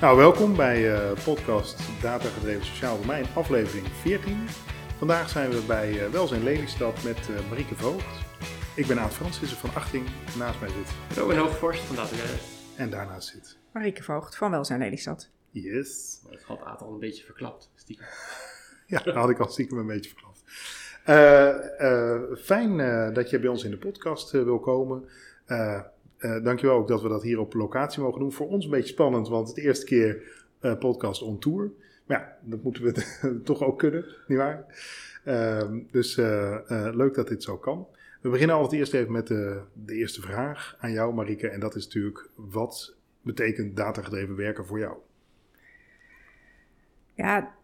Nou, welkom bij uh, podcast Data Gedreven Sociaal Domein, aflevering 14. Vandaag zijn we bij uh, Welzijn Lelystad met uh, Marieke Voogd. Ik ben Aad Fransissen van Achting. Naast mij zit Robin Hoogvorst van Data En daarnaast zit Marieke Voogd van Welzijn Lelystad. Yes. Ik had Aad al een beetje verklapt, stiekem. ja, dat had ik al stiekem een beetje verklapt. fijn dat je bij ons in de podcast wil komen. Uh, dankjewel ook dat we dat hier op locatie mogen doen. Voor ons een beetje spannend, want het eerste keer uh, podcast on tour. Maar ja, dat moeten we toch ook kunnen, nietwaar? Uh, dus uh, leuk dat dit zo kan. We beginnen altijd eerst even met de, de eerste vraag aan jou, Marike. En dat is natuurlijk, wat betekent datagedreven werken voor jou? Ja,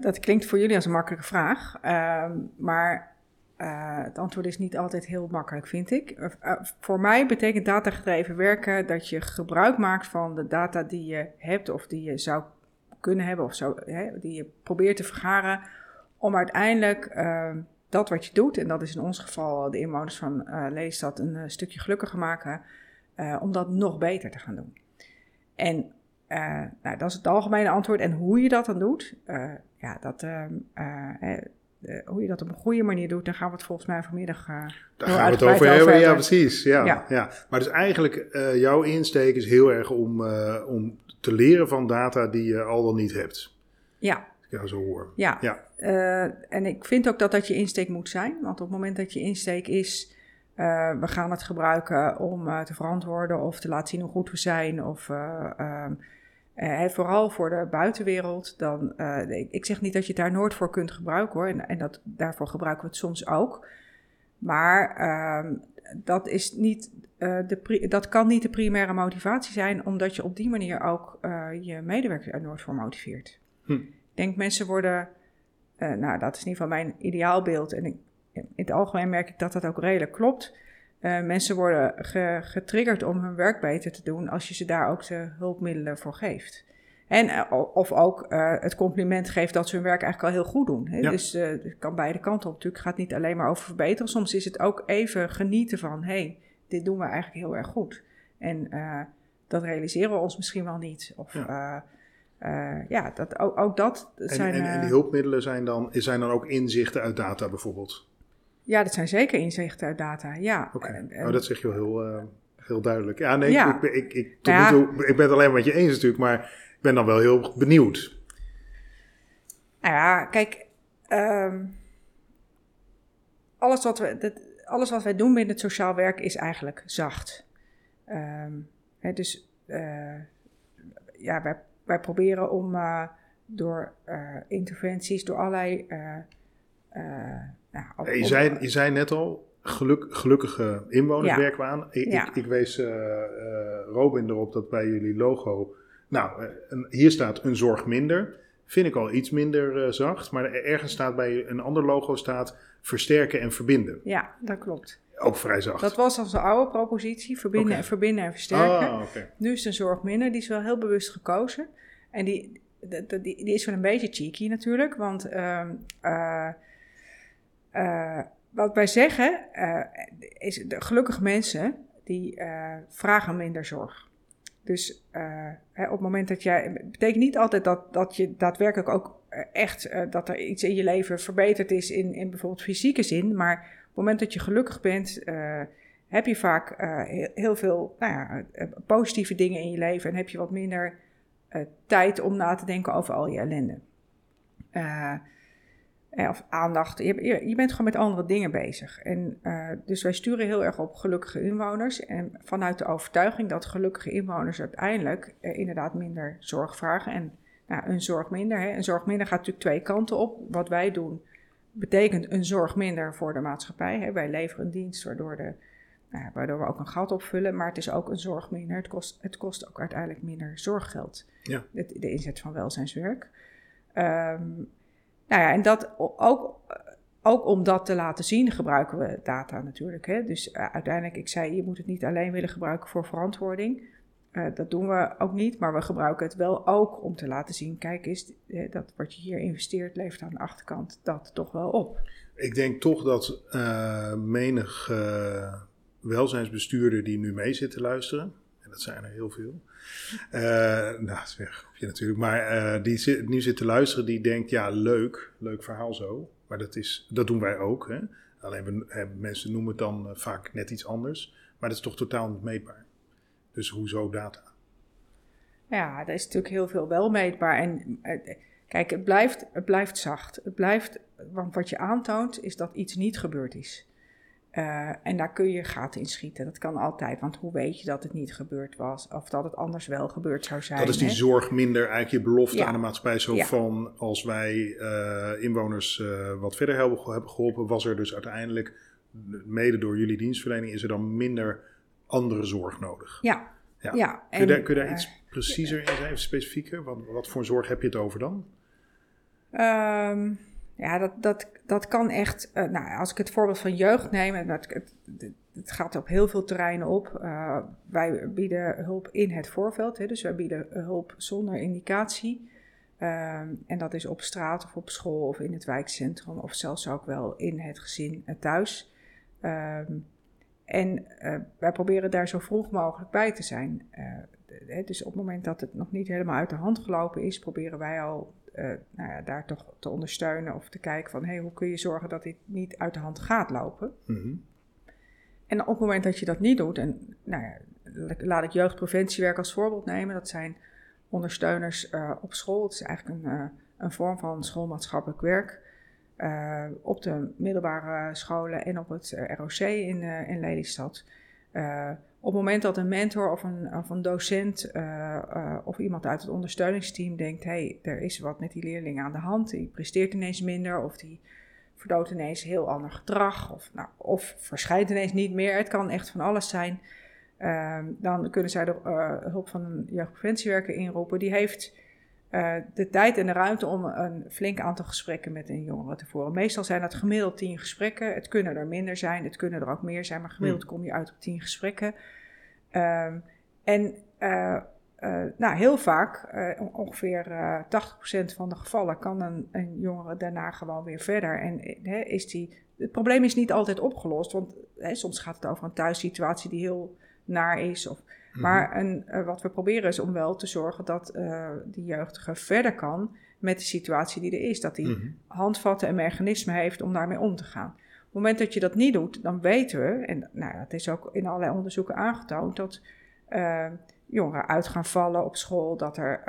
dat klinkt voor jullie als een makkelijke vraag. Ehm, maar uh, het antwoord is niet altijd heel makkelijk, vind ik. Uh, voor mij betekent datagedreven werken dat je gebruik maakt van de data die je hebt of die je zou kunnen hebben of zo, hè, die je probeert te vergaren om uiteindelijk uh, dat wat je doet, en dat is in ons geval de inwoners van Lelystad een stukje gelukkiger maken, om dat nog beter te gaan doen. En nou, dat is het algemene antwoord. En hoe je dat dan doet, ja, dat ehm, hoe je dat op een goede manier doet, daar gaan we het volgens mij vanmiddag uh, Daar gaan we het over hebben, ja precies. Ja, ja. ja. Maar dus eigenlijk, uh, jouw insteek is heel erg om, om te leren van data die je al dan niet hebt. Ja. Ja, zo hoor. Ja, ja. en ik vind ook dat dat je insteek moet zijn, want op het moment dat je insteek is, we gaan het gebruiken om te verantwoorden of te laten zien hoe goed we zijn of... Ehm, uh, vooral voor de buitenwereld, dan, uh, ik, zeg niet dat je het daar nooit voor kunt gebruiken hoor, en, en dat, daarvoor gebruiken we het soms ook. Maar uh, dat, is niet, uh, de, dat kan niet de primaire motivatie zijn, omdat je op die manier ook je medewerkers er nooit voor motiveert. Hm. Ik denk mensen worden, nou dat is in ieder geval mijn ideaalbeeld, en ik, in het algemeen merk ik dat dat ook redelijk klopt. Uh, mensen worden getriggerd om hun werk beter te doen als je ze daar ook de hulpmiddelen voor geeft. En, uh, of ook uh, het compliment geeft dat ze hun werk eigenlijk al heel goed doen. Hè? Ja. Dus het kan beide kanten op. Natuurlijk gaat het niet alleen maar over verbeteren. Soms is het ook even genieten van, hé, hey, dit doen we eigenlijk heel erg goed. En dat realiseren we ons misschien wel niet. Of ja, ja dat, ook, ook dat zijn... En, en, en die hulpmiddelen zijn dan, zijn dan ook inzichten uit data bijvoorbeeld? Ja, dat zijn zeker inzichten uit data, ja. Oké, okay. oh, dat zeg je wel heel, uh, heel duidelijk. Ja, nee, ja. Ik, ik, ik, tot ja. toe, ik ben het alleen met je eens natuurlijk, maar ik ben dan wel heel benieuwd. Nou ja, kijk, um, alles, wat we, dat, alles wat wij doen binnen het sociaal werk is eigenlijk zacht. Um, hè, dus uh, ja, wij, wij proberen om uh, door interventies, door allerlei nou, je, zei, je zei net al, geluk, gelukkige inwoners werken we aan. Ik, ik, ik, wees uh, Robin erop dat bij jullie logo... Nou, een, hier staat een zorg minder. Vind ik al iets minder uh, zacht. Maar ergens staat bij een ander logo staat versterken en verbinden. Ja, dat klopt. Ook vrij zacht. Dat was onze oude propositie, verbinden, okay. verbinden en versterken. Oh, okay. Nu is het een zorg minder, die is wel heel bewust gekozen. En die, die, die, die is wel een beetje cheeky natuurlijk, want... Uh, uh, wat wij zeggen uh, is, de gelukkige mensen die uh, vragen minder zorg. Dus hè, op het moment dat jij, betekent niet altijd dat, dat je daadwerkelijk ook echt, dat er iets in je leven verbeterd is in, in bijvoorbeeld fysieke zin, maar op het moment dat je gelukkig bent, heb je vaak heel, veel nou ja, positieve dingen in je leven en heb je wat minder tijd om na te denken over al je ellende of aandacht. Je, je, bent gewoon met andere dingen bezig. En, uh, dus wij sturen heel erg op gelukkige inwoners. En vanuit de overtuiging dat gelukkige inwoners uiteindelijk uh, inderdaad minder zorg vragen. En nou, een zorg minder. Hè. Een zorg minder gaat natuurlijk twee kanten op. Wat wij doen betekent een zorg minder voor de maatschappij. Hè. Wij leveren een dienst waardoor, de, nou, waardoor we ook een gat opvullen. Maar het is ook een zorg minder. Het kost, het kost ook uiteindelijk minder zorggeld. Ja. De, de inzet van welzijnswerk. Um, nou ja, en dat ook, ook om dat te laten zien gebruiken we data natuurlijk. Hè? Dus uh, uiteindelijk, ik zei, je moet het niet alleen willen gebruiken voor verantwoording. Uh, dat doen we ook niet, maar we gebruiken het wel ook om te laten zien, kijk eens, uh, dat wat je hier investeert levert aan de achterkant dat toch wel op. Ik denk toch dat menig welzijnsbestuurder die nu mee zit te luisteren, En dat zijn er heel veel. Uh, nou, dat is weer een natuurlijk. Maar uh, die nu zit te luisteren, die denkt, ja, leuk, leuk verhaal zo. Maar dat, is, dat doen wij ook. Hè? Alleen we, mensen noemen het dan vaak net iets anders. Maar dat is toch totaal niet meetbaar. Dus hoezo data? Ja, er is natuurlijk heel veel wel meetbaar. En kijk, het blijft, het blijft zacht. Het blijft, want wat je aantoont is dat iets niet gebeurd is. Uh, en daar kun je gaten in schieten. Dat kan altijd. Want hoe weet je dat het niet gebeurd was? Of dat het anders wel gebeurd zou zijn? Dat is die hè? zorg minder eigenlijk je belofte aan de maatschappij. Zo ja. van als wij uh, inwoners uh, wat verder hebben, hebben geholpen, was er dus uiteindelijk, mede door jullie dienstverlening, is er dan minder andere zorg nodig. Ja. ja. ja. Kun, je daar, kun je daar iets preciezer in zijn, specifieker? Wat, wat voor zorg heb je het over dan? Um, ja, dat, dat, dat kan echt. Uh, nou, als ik het voorbeeld van jeugd neem, en dat, het, het gaat op heel veel terreinen op. Uh, wij bieden hulp in het voorveld, hè, dus wij bieden hulp zonder indicatie. Uh, en dat is op straat of op school of in het wijkcentrum of zelfs ook wel in het gezin thuis. Ehm, en wij proberen daar zo vroeg mogelijk bij te zijn. dus op het moment dat het nog niet helemaal uit de hand gelopen is, proberen wij al uh, nou ja, daar toch te ondersteunen of te kijken van hey, hoe kun je zorgen dat dit niet uit de hand gaat lopen. Mm -hmm. En op het moment dat je dat niet doet, en nou ja, laat ik jeugdpreventiewerk als voorbeeld nemen, dat zijn ondersteuners uh, op school. Het is eigenlijk een, uh, een vorm van schoolmaatschappelijk werk. op de middelbare scholen en op het ROC in, in Lelystad. Op het moment dat een mentor of een, docent uh, uh, of iemand uit het ondersteuningsteam denkt: hé, hey, er is wat met die leerling aan de hand, die presteert ineens minder of die verdoot ineens heel ander gedrag of, nou, of verschijnt ineens niet meer, het kan echt van alles zijn. Uh, dan kunnen zij de uh, hulp van een jeugdpreventiewerker inroepen. Die heeft uh, de tijd en de ruimte om een flink aantal gesprekken met een jongere te voeren. Meestal zijn dat gemiddeld tien gesprekken. Het kunnen er minder zijn, het kunnen er ook meer zijn, maar gemiddeld kom je uit op tien gesprekken. Um, en uh, uh, nou, heel vaak, ongeveer 80% van de gevallen, kan een, een, jongere daarna gewoon weer verder. En is die, het probleem is niet altijd opgelost, want soms gaat het over een thuissituatie die heel naar is. Of, mm-hmm. Maar een, wat we proberen is om wel te zorgen dat die jeugdige verder kan met de situatie die er is. Dat hij mm-hmm. handvatten en mechanismen heeft om daarmee om te gaan. Op het moment dat je dat niet doet, dan weten we, en nou, dat is ook in allerlei onderzoeken aangetoond, dat uh, jongeren uit gaan vallen op school, dat er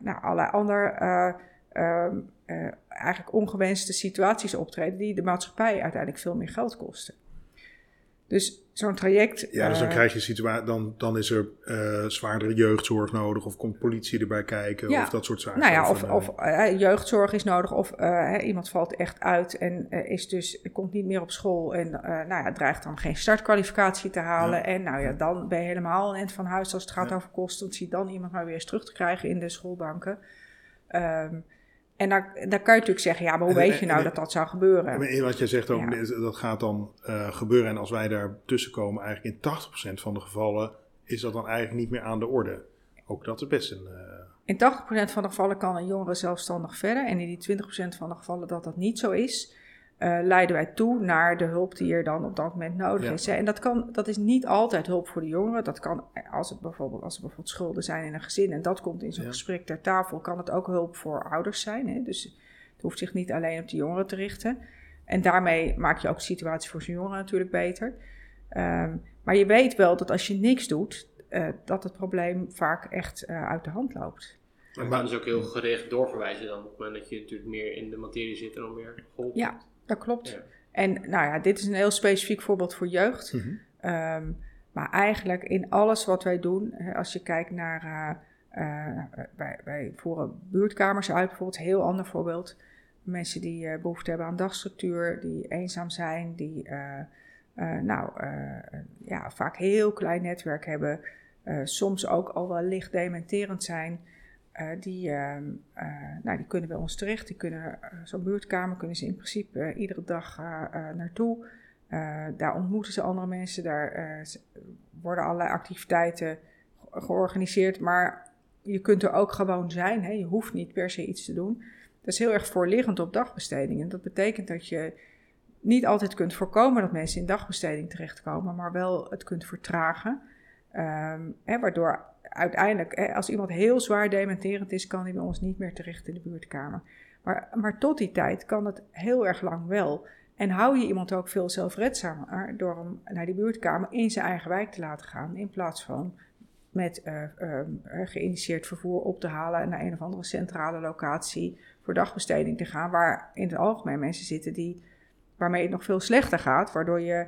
nou, allerlei andere uh, eigenlijk ongewenste situaties optreden die de maatschappij uiteindelijk veel meer geld kosten. Dus zo'n traject. Ja, dus dan krijg je situatie, dan, dan is er uh, zwaardere jeugdzorg nodig, of komt politie erbij kijken, ja. of dat soort zaken. Nou ja, of, of, uh, jeugdzorg is nodig, of iemand valt echt uit en is dus, komt niet meer op school en nou ja, dreigt dan geen startkwalificatie te halen. Ja. En nou ja, dan ben je helemaal een eind van huis als het gaat ja. over kosten, want zie dan iemand maar weer eens terug te krijgen in de schoolbanken. Um, en daar, daar kan je natuurlijk zeggen, ja, maar hoe weet je nou dat dat zou gebeuren? Wat je zegt ook, ja. dat gaat dan uh, gebeuren. En als wij daar tussen komen, eigenlijk in 80% van de gevallen is dat dan eigenlijk niet meer aan de orde. Ook dat is best een... Uh... In 80% van de gevallen kan een jongere zelfstandig verder. En in die 20% van de gevallen dat dat niet zo is, uh, leiden wij toe naar de hulp die er dan op dat moment nodig ja. is. En dat, kan, dat is niet altijd hulp voor de jongeren. Dat kan, als, het bijvoorbeeld, als er bijvoorbeeld schulden zijn in een gezin en dat komt in zo'n ja. gesprek ter tafel, kan het ook hulp voor ouders zijn. Hè? Dus het hoeft zich niet alleen op de jongeren te richten. En daarmee maak je ook de situatie voor zo'n jongeren natuurlijk beter. Um, maar je weet wel dat als je niks doet, uh, dat het probleem vaak echt uh, uit de hand loopt. Maar je kan dus ook heel gericht doorverwijzen dan, op het moment dat je natuurlijk meer in de materie zit en dan meer geholpen Ja, dat klopt. Ja. En nou ja, dit is een heel specifiek voorbeeld voor jeugd. Mm-hmm. Um, maar eigenlijk in alles wat wij doen, als je kijkt naar. Uh, uh, wij, wij, voeren buurtkamers uit, bijvoorbeeld, een heel ander voorbeeld. Mensen die uh, behoefte hebben aan dagstructuur, die eenzaam zijn, die nou, ja, vaak heel klein netwerk hebben, soms ook al wel licht dementerend zijn. Uh, die, uh, uh, nou, die kunnen bij ons terecht. Die kunnen zo'n buurtkamer kunnen ze in principe iedere dag naartoe. daar ontmoeten ze andere mensen. Daar worden allerlei activiteiten georganiseerd. Maar je kunt er ook gewoon zijn. Hè? Je hoeft niet per se iets te doen. Dat is heel erg voorliggend op dagbestedingen. Dat betekent dat je niet altijd kunt voorkomen dat mensen in dagbesteding terechtkomen, maar wel het kunt vertragen. Ehm, hè, waardoor uiteindelijk, als iemand heel zwaar dementerend is, kan hij bij ons niet meer terecht in de buurtkamer. Maar, maar tot die tijd kan het heel erg lang wel. En hou je iemand ook veel zelfredzamer door hem naar die buurtkamer in zijn eigen wijk te laten gaan, in plaats van met uh, vervoer op te halen en naar een of andere centrale locatie voor dagbesteding te gaan, waar in het algemeen mensen zitten die, waarmee het nog veel slechter gaat, waardoor je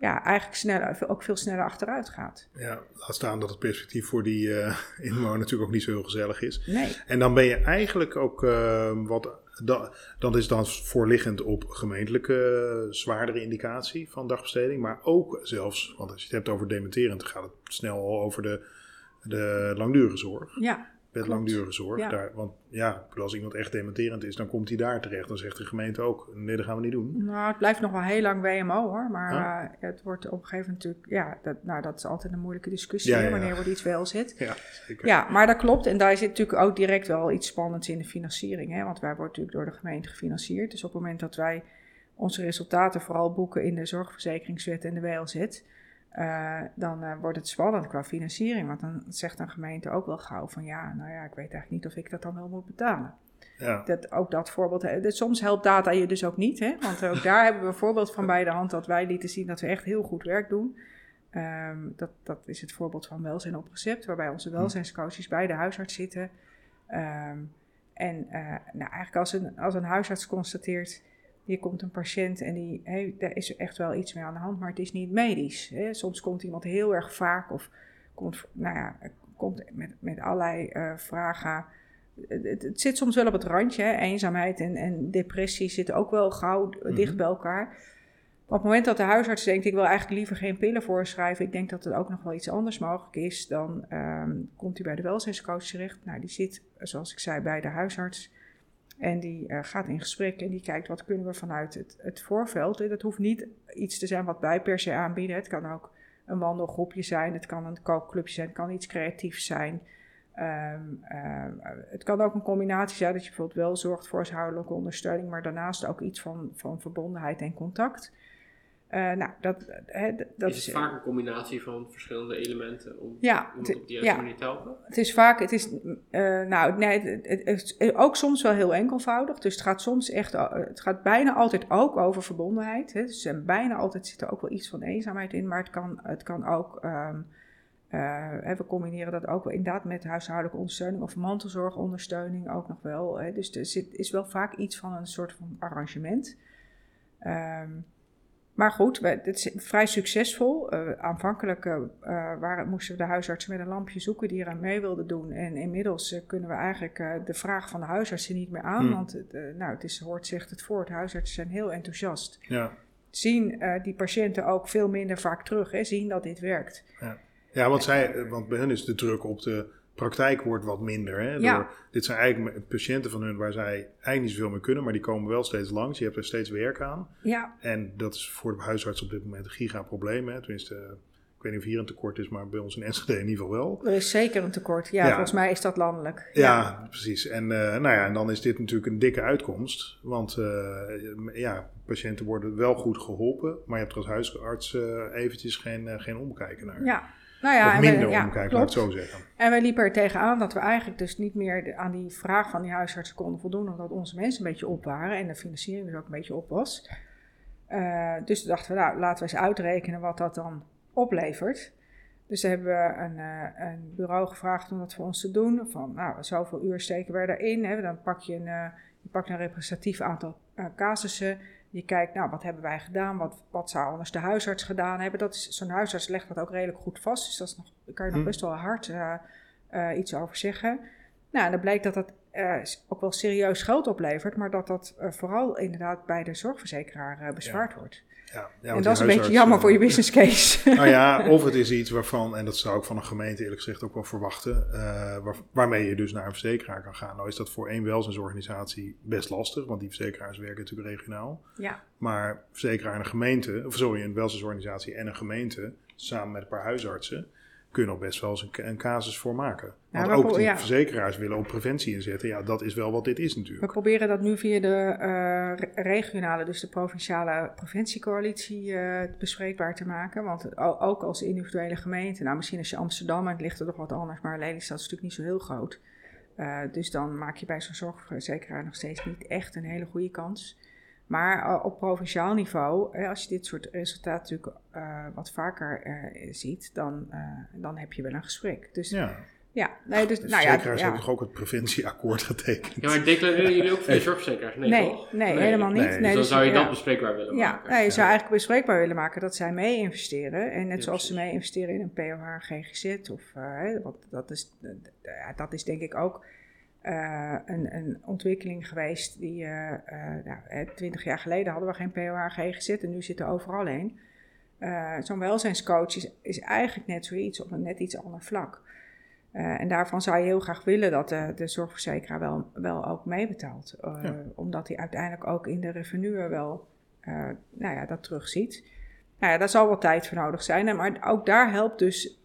ja, eigenlijk sneller, ook veel sneller achteruit gaat. Ja, laat staan dat het perspectief voor die uh, inwoner natuurlijk ook niet zo heel gezellig is. Nee. En dan ben je eigenlijk ook uh, wat. Da, dan is dan voorliggend op gemeentelijke zwaardere indicatie van dagbesteding. Maar ook zelfs, want als je het hebt over dementerend, gaat het snel al over de, de langdurige zorg. Ja. Met langdurige zorg. Daar, want ja, als iemand echt dementerend is, dan komt hij daar terecht. Dan zegt de gemeente ook, nee, dat gaan we niet doen. Nou, het blijft nog wel heel lang WMO hoor. Maar uh, het wordt op een gegeven moment natuurlijk, ja, dat, nou, dat is altijd een moeilijke discussie. Ja, ja, wanneer wordt iets wel zit. Ja, zeker. ja, maar dat klopt. En daar zit natuurlijk ook direct wel iets spannends in de financiering. Hè? Want wij worden natuurlijk door de gemeente gefinancierd. Dus op het moment dat wij onze resultaten vooral boeken in de zorgverzekeringswet en de WLZ uh, dan uh, wordt het spannend qua financiering. Want dan zegt een gemeente ook wel gauw van ja, nou ja, ik weet eigenlijk niet of ik dat dan wel moet betalen. Ja. Dat, ook dat voorbeeld. Dus soms helpt data je dus ook niet. Hè? Want ook daar hebben we een voorbeeld van bij de hand dat wij lieten zien dat we echt heel goed werk doen. Um, dat, dat is het voorbeeld van welzijn op recept, waarbij onze hm. welzijnscoaches bij de huisarts zitten. Um, en uh, nou, eigenlijk als een, als een huisarts constateert hier komt een patiënt en die, hey, daar is echt wel iets mee aan de hand, maar het is niet medisch. Hè. Soms komt iemand heel erg vaak of komt, nou ja, komt met, met allerlei uh, vragen. Het, het, zit soms wel op het randje. Hè. Eenzaamheid en, en depressie zitten ook wel gauw mm-hmm. dicht bij elkaar. op het moment dat de huisarts denkt, ik wil eigenlijk liever geen pillen voorschrijven, ik denk dat er ook nog wel iets anders mogelijk is, dan um, komt hij bij de welzijnscoach terecht. Nou, die zit, zoals ik zei, bij de huisarts. En die uh, gaat in gesprek en die kijkt wat kunnen we vanuit het, het voorveld. Dat hoeft niet iets te zijn wat wij per se aanbieden. Het kan ook een wandelgroepje zijn, het kan een kookclubje zijn, het kan iets creatiefs zijn. Um, uh, het kan ook een combinatie zijn dat je bijvoorbeeld wel zorgt voor huishoudelijke ondersteuning, maar daarnaast ook iets van, van verbondenheid en contact. Uh, nou, dat, dat is het is, vaak een combinatie van verschillende elementen om ja, iemand op die juiste ja, manier te helpen? Het is vaak, het is, uh, nou, nee, het, het, het, is ook soms wel heel enkelvoudig. Dus het gaat soms echt, het gaat bijna altijd ook over verbondenheid. Hè. Dus en bijna altijd zit er ook wel iets van eenzaamheid in, maar het kan, het kan ook, um, uh, we combineren dat ook wel inderdaad met huishoudelijke ondersteuning of mantelzorgondersteuning ook nog wel. Hè. Dus er zit, is wel vaak iets van een soort van arrangement. Um, maar goed, het is vrij succesvol. Uh, aanvankelijk uh, waren, moesten we de huisartsen met een lampje zoeken die eraan mee wilden doen. En inmiddels uh, kunnen we eigenlijk de vraag van de huisartsen niet meer aan. Hmm. Want nou, het is, hoort zegt het voor, de huisartsen zijn heel enthousiast. Ja. Zien die patiënten ook veel minder vaak terug, hè, zien dat dit werkt. Ja, ja want, zij, want bij hen is de druk op de praktijk wordt wat minder. Hè? Ja. dit zijn eigenlijk patiënten van hun waar zij eigenlijk niet zoveel mee kunnen, maar die komen wel steeds langs. Je hebt er steeds werk aan. Ja. En dat is voor de huisarts op dit moment een gigaprobleem. Hè? Tenminste, ik weet niet of hier een tekort is, maar bij ons in Enschede in ieder geval wel. Er is zeker een tekort. Ja, volgens mij is dat landelijk. Ja, ja precies. En, uh, nou ja, en dan is dit natuurlijk een dikke uitkomst. Want uh, ja, patiënten worden wel goed geholpen, maar je hebt er als huisarts uh, eventjes geen, geen omkijken naar. Ja. Nou ja, of minder ja, omkijken, laat ik zo zeggen. En wij liepen er tegenaan dat we eigenlijk dus niet meer aan die vraag van die huisartsen konden voldoen, omdat onze mensen een beetje op waren en de financiering dus ook een beetje op was. Uh, dus toen dachten we, nou, laten we eens uitrekenen wat dat dan oplevert. Dus hebben we een, uh, een, bureau gevraagd om dat voor ons te doen. Van, nou, zoveel uur steken we erin. Hè? Dan pak je een, uh, je pakt een representatief aantal casussen. Je kijkt, nou, wat hebben wij gedaan? Wat, wat zou anders de huisarts gedaan hebben? Dat is, zo'n huisarts legt dat ook redelijk goed vast. Dus dat is nog, daar kan je nog hm. best wel hard uh, uh, iets over zeggen. Nou, en dan blijkt dat dat uh, ook wel serieus geld oplevert, maar dat dat vooral inderdaad bij de zorgverzekeraar bezwaard ja. wordt. Ja, ja, en dat is een beetje jammer voor je business case. Nou ja, of het is iets waarvan, en dat zou ik van een gemeente eerlijk gezegd ook wel verwachten, uh, waar, waarmee je dus naar een verzekeraar kan gaan. Nou is dat voor één welzijnsorganisatie best lastig, want die verzekeraars werken natuurlijk regionaal. Ja. Maar verzekeraar en een gemeente, of sorry, een welzijnsorganisatie en een gemeente, samen met een paar huisartsen, kun je nog best wel eens een, een casus voor maken. Want we ook die ja. verzekeraars willen op preventie inzetten. Ja, dat is wel wat dit is We natuurlijk. proberen dat nu via de eh, re- regionale, dus de provinciale preventiecoalitie, eh, bespreekbaar te maken. Want ook als individuele gemeente, nou misschien als je Amsterdam, en het ligt er toch wat anders, maar Lelystad is natuurlijk niet zo heel groot. Eh, dus dan maak je bij zo'n zorgverzekeraar nog steeds niet echt een hele goede kans. Maar eh, op provinciaal niveau, eh, als je dit soort resultaten natuurlijk eh, wat vaker eh, ziet, dan, eh, dan heb je wel een gesprek. Dus ja, Ja, nee, dus, de nou ja, verzekeraars ja. hebben toch ook het preventieakkoord getekend. Ja, maar declareren jullie ook voor de Nee. zorgverzekeraars? Nee, Nee, toch? nee, helemaal niet. Nee. Nee, Dus dan dus- zou je ja. dat bespreekbaar willen Ja, maken. nou, je zou eigenlijk bespreekbaar willen maken dat zij mee investeren. En net Ja, zoals ze mee investeren in een POH, GGZ. Of, hè, want dat is, ja, dat is denk ik ook eh, een, een ontwikkeling geweest die... eh, eh, nou, twintig jaar geleden hadden we geen POH, GGZ en nu zit er overal een. Zo'n welzijnscoach is, is eigenlijk net zoiets op een net iets ander vlak. En daarvan zou je heel graag willen dat de, de zorgverzekeraar wel, wel ook meebetaalt. Ja. Omdat hij uiteindelijk ook in de revenue wel nou ja, dat terugziet. Nou ja, daar zal wel tijd voor nodig zijn. Maar ook daar helpt dus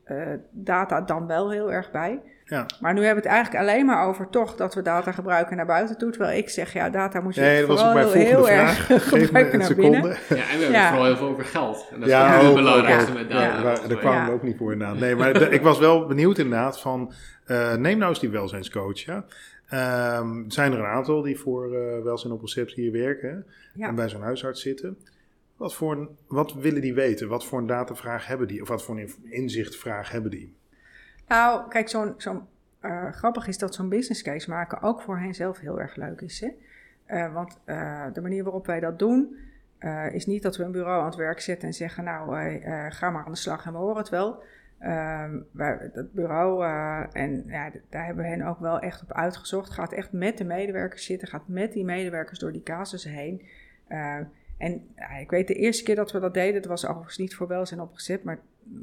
data dan wel heel erg bij. Ja. Maar nu hebben we het eigenlijk alleen maar over toch dat we data gebruiken naar buiten toe. Terwijl ik zeg, ja, data moet je Nee, dat was ook vooral mijn heel, volgende heel vraag. erg Geef me gebruiken een naar seconde. binnen. Ja, en we hebben Ja. het vooral heel veel over geld. En dat is Ja, ook, het belangrijkste ook. met Ja, data. daar- daar kwamen Ja. we ook niet voor inderdaad. Nee, maar de- ik was wel benieuwd inderdaad van... eh, neem nou eens die welzijnscoach, ja. Ehm, zijn er een aantal die voor eh welzijn op receptie hier werken en bij zo'n huisarts zitten. Wat, voor een, wat willen die weten? Wat voor een datavraag hebben die? Of wat voor een inzichtvraag hebben die? Nou, kijk, zo'n, eh, grappig is dat zo'n business case maken ook voor hen zelf heel erg leuk is. Hè? Eh, want eh, de manier waarop wij dat doen, is niet dat we een bureau aan het werk zetten en zeggen, nou, ga maar aan de slag en we horen het wel. Ehm, wij, dat bureau, en ja, daar hebben we hen ook wel echt op uitgezocht, gaat echt met de medewerkers zitten, gaat met die medewerkers door die casussen heen. Eh, en ja, ik weet de eerste keer dat we dat deden, dat was overigens niet voor welzijn opgezet, maar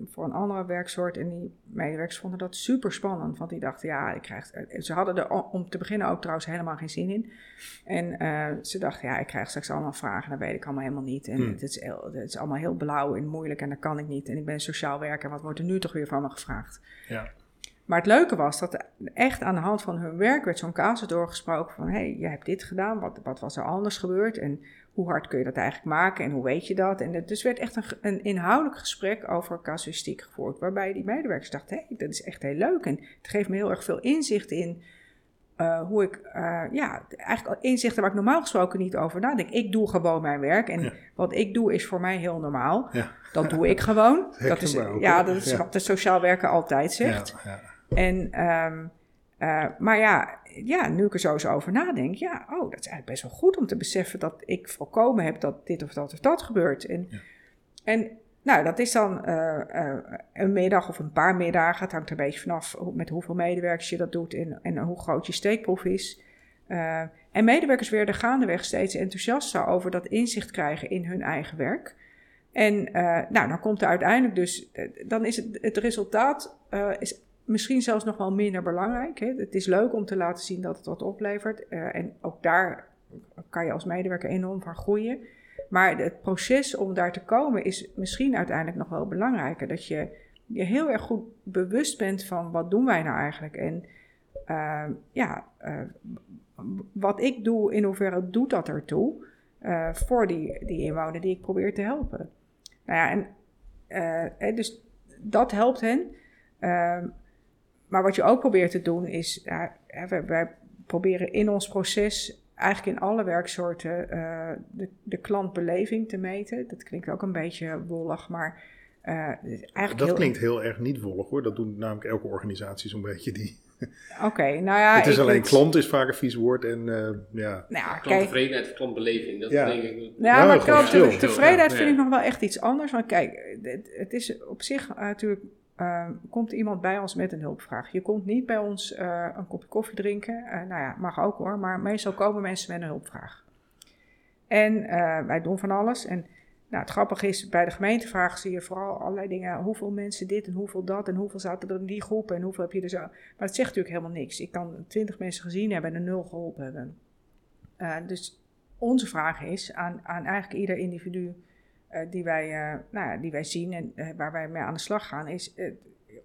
voor een andere werksoort. En die medewerkers vonden dat super spannend. Want die dachten, ja, ik krijg. Ze hadden er om te beginnen ook trouwens helemaal geen zin in. En eh, ze dachten, ja, ik krijg straks allemaal vragen. Dat weet ik allemaal helemaal niet. En Hmm. het, is, het is allemaal heel blauw en moeilijk en dat kan ik niet. En ik ben sociaal werker. Wat wordt er nu toch weer van me gevraagd? Ja. Maar het leuke was dat echt aan de hand van hun werk werd zo'n casus doorgesproken van... hé, hey, je hebt dit gedaan, wat, wat was er anders gebeurd en hoe hard kun je dat eigenlijk maken en hoe weet je dat? En het, dus werd echt een, een inhoudelijk gesprek over casuïstiek gevoerd... waarbij die medewerkers dachten, hé, hey, dat is echt heel leuk en het geeft me heel erg veel inzicht in... eh, hoe ik, eh, ja, eigenlijk inzichten waar ik normaal gesproken niet over nadenk. Ik doe gewoon mijn werk en Ja. wat ik doe is voor mij heel normaal. Ja. Dat doe ik gewoon. Dat is, ja, dat is wat de sociaal werker altijd zegt. Ja, ja. En, ehm, eh, maar ja, ja, nu ik er zo eens over nadenk, ja, oh, dat is eigenlijk best wel goed om te beseffen dat ik voorkomen heb dat dit of dat of dat gebeurt. En, Ja. en nou, dat is dan eh, eh, een middag of een paar middagen. Het hangt er een beetje vanaf met hoeveel medewerkers je dat doet en, en hoe groot je steekproef is. En medewerkers werden gaandeweg steeds enthousiaster over dat inzicht krijgen in hun eigen werk. En nou, dan komt er uiteindelijk dus, dan is het, het resultaat is misschien zelfs nog wel minder belangrijk. Hè. Het is leuk om te laten zien dat het wat oplevert. eh, en ook daar kan je als medewerker enorm van groeien. Maar het proces om daar te komen is misschien uiteindelijk nog wel belangrijker. Dat je je heel erg goed bewust bent van wat doen wij nou eigenlijk. En eh, ja, eh, wat ik doe, in hoeverre doet dat ertoe eh, voor die, die inwoner die ik probeer te helpen. Nou ja, en dus dat helpt hen. Maar wat je ook probeert te doen is, ja, wij, wij proberen in ons proces eigenlijk in alle werksoorten eh, de, de klantbeleving te meten. Dat klinkt ook een beetje wollig, maar eh, het is eigenlijk Dat heel- klinkt heel erg niet wollig hoor. Dat doen namelijk elke organisatie zo'n beetje. Die. Oké, nou ja. het is alleen vind- klant is vaak een vies woord. En eh, ja, Nou, Klanttevredenheid of klantbeleving, dat Ja. denk ik. Ja, Ja, maar gewoon klant- verschil. tevredenheid Ja. vind ik nog wel echt iets anders. Want kijk, het, het is op zich natuurlijk. Eh, komt iemand bij ons met een hulpvraag. Je komt niet bij ons eh, een kopje koffie drinken. Eh, nou ja, mag ook hoor. Maar meestal komen mensen met een hulpvraag. En eh, wij doen van alles. En nou, het grappige is, bij de gemeentevraag zie je vooral allerlei dingen. Hoeveel mensen dit en hoeveel dat en hoeveel zaten er in die groep en hoeveel heb je er zo. Maar het zegt natuurlijk helemaal niks. Ik kan twintig mensen gezien hebben en een nul geholpen hebben. Dus onze vraag is aan, aan eigenlijk ieder individu die, wij, eh, nou die wij zien en eh, waar wij mee aan de slag gaan, is: eh,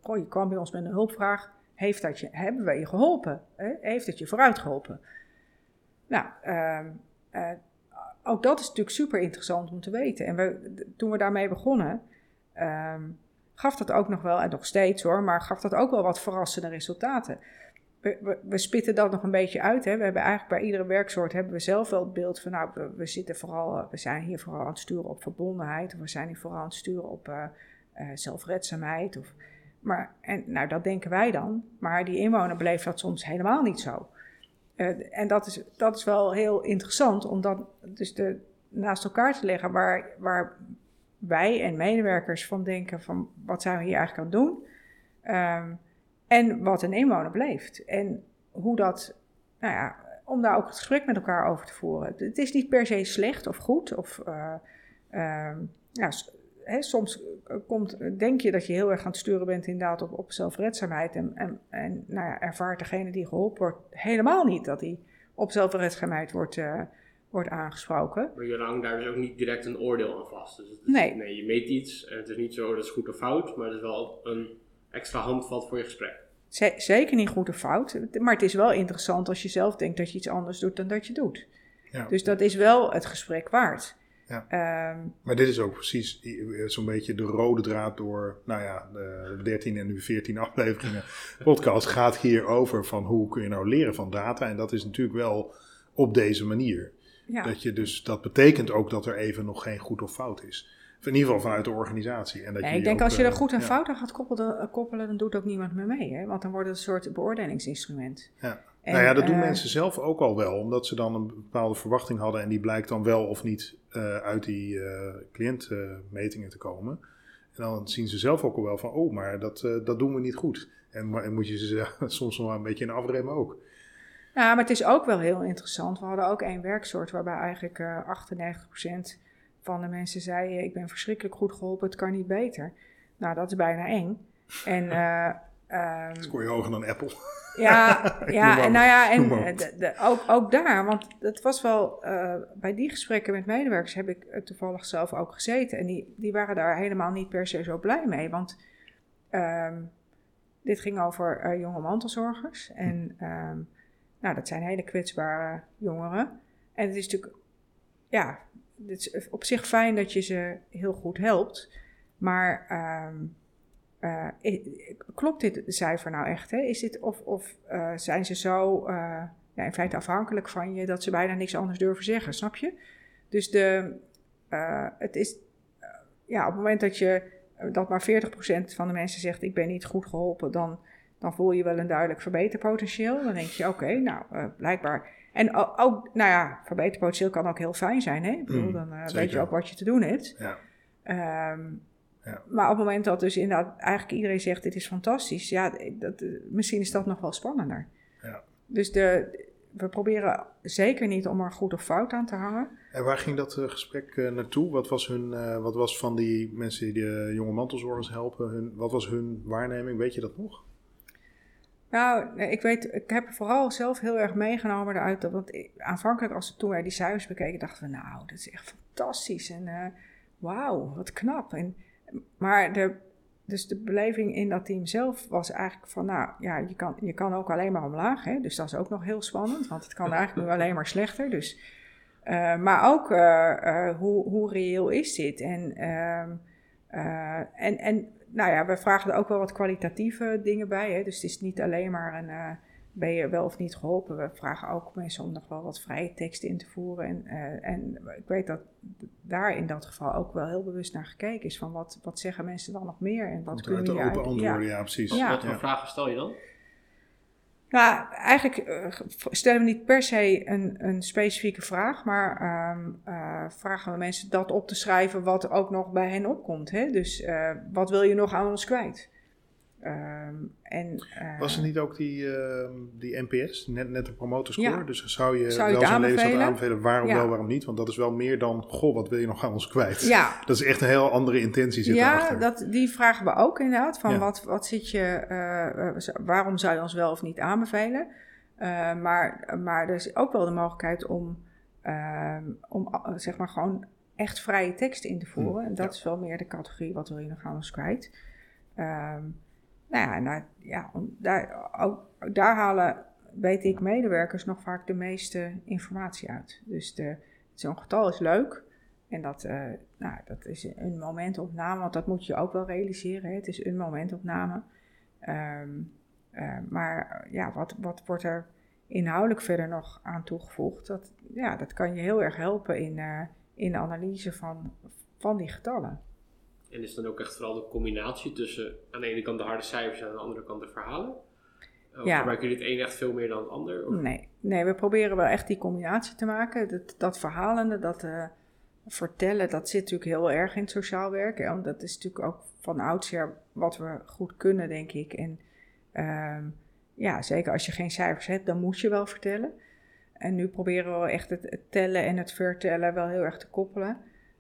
goh, je kwam bij ons met een hulpvraag. Heeft dat je, hebben we je geholpen? Heeft het je vooruit geholpen? Nou, ehm, eh, ook dat is natuurlijk super interessant om te weten. En we, toen we daarmee begonnen, ehm, gaf dat ook nog wel, en nog steeds hoor, maar gaf dat ook wel wat verrassende resultaten. We, spitten dat nog een beetje uit. Hè. We hebben eigenlijk bij iedere werksoort hebben we zelf wel het beeld van, nou, we, zitten vooral, we zijn hier vooral aan het sturen op verbondenheid, of we zijn hier vooral aan het sturen op uh, uh, zelfredzaamheid. Of, maar, en nou, dat denken wij dan, maar die inwoner beleeft dat soms helemaal niet zo. En dat is, dat is wel heel interessant om dat dus de, naast elkaar te leggen waar, waar wij en medewerkers van denken van wat zijn we hier eigenlijk aan het doen um, en wat een inwoner beleeft en hoe dat, nou ja, om daar ook het gesprek met elkaar over te voeren. Het is niet per se slecht of goed of uh, uh, ja, He, soms komt, denk je dat je heel erg aan het sturen bent inderdaad op, op zelfredzaamheid. En, en, en nou ja, ervaart degene die geholpen wordt helemaal niet dat hij op zelfredzaamheid wordt, uh, wordt aangesproken. Maar je hangt daar dus ook niet direct een oordeel aan vast. Dus is, nee. nee. Je meet iets en het is niet zo dat is goed of fout, maar het is wel een extra handvat voor je gesprek. Z zeker niet goed of fout, maar het is wel interessant als je zelf denkt dat je iets anders doet dan dat je doet. Ja. Dus dat is wel het gesprek waard. Ja. Um, maar dit is ook precies zo'n beetje de rode draad door, nou ja, de 13 en nu 14 afleveringen podcast gaat hier over van hoe kun je nou leren van data. En dat is natuurlijk wel op deze manier. Ja. Dat, je dus, dat betekent ook dat er even nog geen goed of fout is. In ieder geval vanuit de organisatie. En dat ja, je ik denk ook, als je er uh, goed en ja. fout aan gaat koppelen, koppelen, dan doet ook niemand meer mee. Hè? Want dan wordt het een soort beoordelingsinstrument. Ja. En, nou ja, dat doen uh, mensen zelf ook al wel, omdat ze dan een bepaalde verwachting hadden en die blijkt dan wel of niet uh, uit die uh, cliëntmetingen te komen. En dan zien ze zelf ook al wel van, oh, maar dat, dat doen we niet goed. En, en moet je ze soms nog wel een beetje in afremmen ook. Ja, maar het is ook wel heel interessant. We hadden ook één werksoort waarbij eigenlijk uh, 98% van de mensen zeiden, ik ben verschrikkelijk goed geholpen, het kan niet beter. Nou, dat is bijna eng. En, uh, um, Scoor je hoger dan Apple. Ja, ja en nou ja, en de, de, ook, ook daar, want het was wel, uh, bij die gesprekken met medewerkers heb ik uh, toevallig zelf ook gezeten. En die, die waren daar helemaal niet per se zo blij mee, want um, dit ging over uh, jonge mantelzorgers. En um, nou, dat zijn hele kwetsbare jongeren. En het is natuurlijk, ja, het is op zich fijn dat je ze heel goed helpt, maar... Um, uh, klopt dit cijfer nou echt? Hè? Is dit, of of uh, zijn ze zo uh, ja, in feite afhankelijk van je dat ze bijna niks anders durven zeggen, snap je? Dus de, het is, ja, op het moment dat je dat maar 40% van de mensen zegt: Ik ben niet goed geholpen, dan, dan voel je wel een duidelijk verbeterpotentieel. Dan denk je: Oké, nou, blijkbaar. En ook, nou ja, verbeterpotentieel kan ook heel fijn zijn, hè? Ik bedoel, dan weet je ook wat je te doen hebt. Ja. Um, ja. Maar op het moment dat dus inderdaad eigenlijk iedereen zegt dit is fantastisch, ja, dat, misschien is dat nog wel spannender. Ja. Dus de, we proberen zeker niet om er goed of fout aan te hangen. En waar ging dat uh, gesprek uh, naartoe? Wat was, hun, uh, wat was van die mensen die de jonge mantelzorgers helpen, hun, wat was hun waarneming? Weet je dat nog? Nou, ik weet, ik heb vooral zelf heel erg meegenomen eruit. Want aanvankelijk, als we toen wij die cijfers bekeken, dachten we, nou, dat is echt fantastisch. En wauw, wat knap. En maar de, dus de beleving in dat team zelf was eigenlijk van, nou ja, je kan, je kan ook alleen maar omlaag. Hè? Dus dat is ook nog heel spannend, want het kan eigenlijk nu alleen maar slechter. Dus, uh, maar ook uh, uh, hoe, hoe reëel is dit? En, en, en nou ja, we vragen er ook wel wat kwalitatieve dingen bij. Hè? Dus het is niet alleen maar een ben je wel of niet geholpen. We vragen ook mensen om nog wel wat vrije teksten in te voeren. En, uh, en ik weet dat daar in dat geval ook wel heel bewust naar gekeken is. Van wat, wat zeggen mensen dan nog meer? En wat kunnen je open antwoorden, ja, ja precies. Ja. Wat voor ja. vragen stel je dan? Nou, eigenlijk uh, stellen we niet per se een, een specifieke vraag, maar um, vragen we mensen dat op te schrijven wat ook nog bij hen opkomt. Hè? Dus uh, wat wil je nog aan ons kwijt? Um, en, uh, Was er niet ook die, uh, die NPS, net, net de promotorscore? Ja. Dus zou je zou je wel zo'n aanbevelen? aanbevelen waarom ja. wel, waarom niet? Want dat is wel meer dan, goh, wat wil je nog aan ons kwijt? Ja. Dat is echt een heel andere intentie zit ja, erachter. dat, die vragen we ook inderdaad. Van wat, wat zit je, uh, waarom zou je ons wel of niet aanbevelen? Maar, maar er is ook wel de mogelijkheid om, om zeg maar gewoon echt vrije teksten in te voeren. Hm, en dat is wel meer de categorie, wat wil je nog aan ons kwijt? Um, nou ja, nou, ja daar, daar halen, weet ik, medewerkers nog vaak de meeste informatie uit. Dus zo'n getal is leuk. En dat, uh, nou, dat is een momentopname, want dat moet je ook wel realiseren. Hè? Het is een momentopname. Um, uh, maar ja, wat, wat wordt er inhoudelijk verder nog aan toegevoegd? Dat, ja, dat kan je heel erg helpen in, uh, in de analyse van, van die getallen. En is dan ook echt vooral de combinatie tussen aan de ene kant de harde cijfers en aan de andere kant de verhalen? Of ja. gebruiken jullie het een echt veel meer dan het ander? Nee, nee, we proberen wel echt die combinatie te maken. Dat, dat verhalende, dat uh, vertellen, dat zit natuurlijk heel erg in het sociaal. Want dat is natuurlijk ook van oudsher wat we goed kunnen, denk ik. En um, ja, zeker als je geen cijfers hebt, dan moet je wel vertellen. En nu proberen we echt het, tellen en het vertellen wel heel erg te koppelen.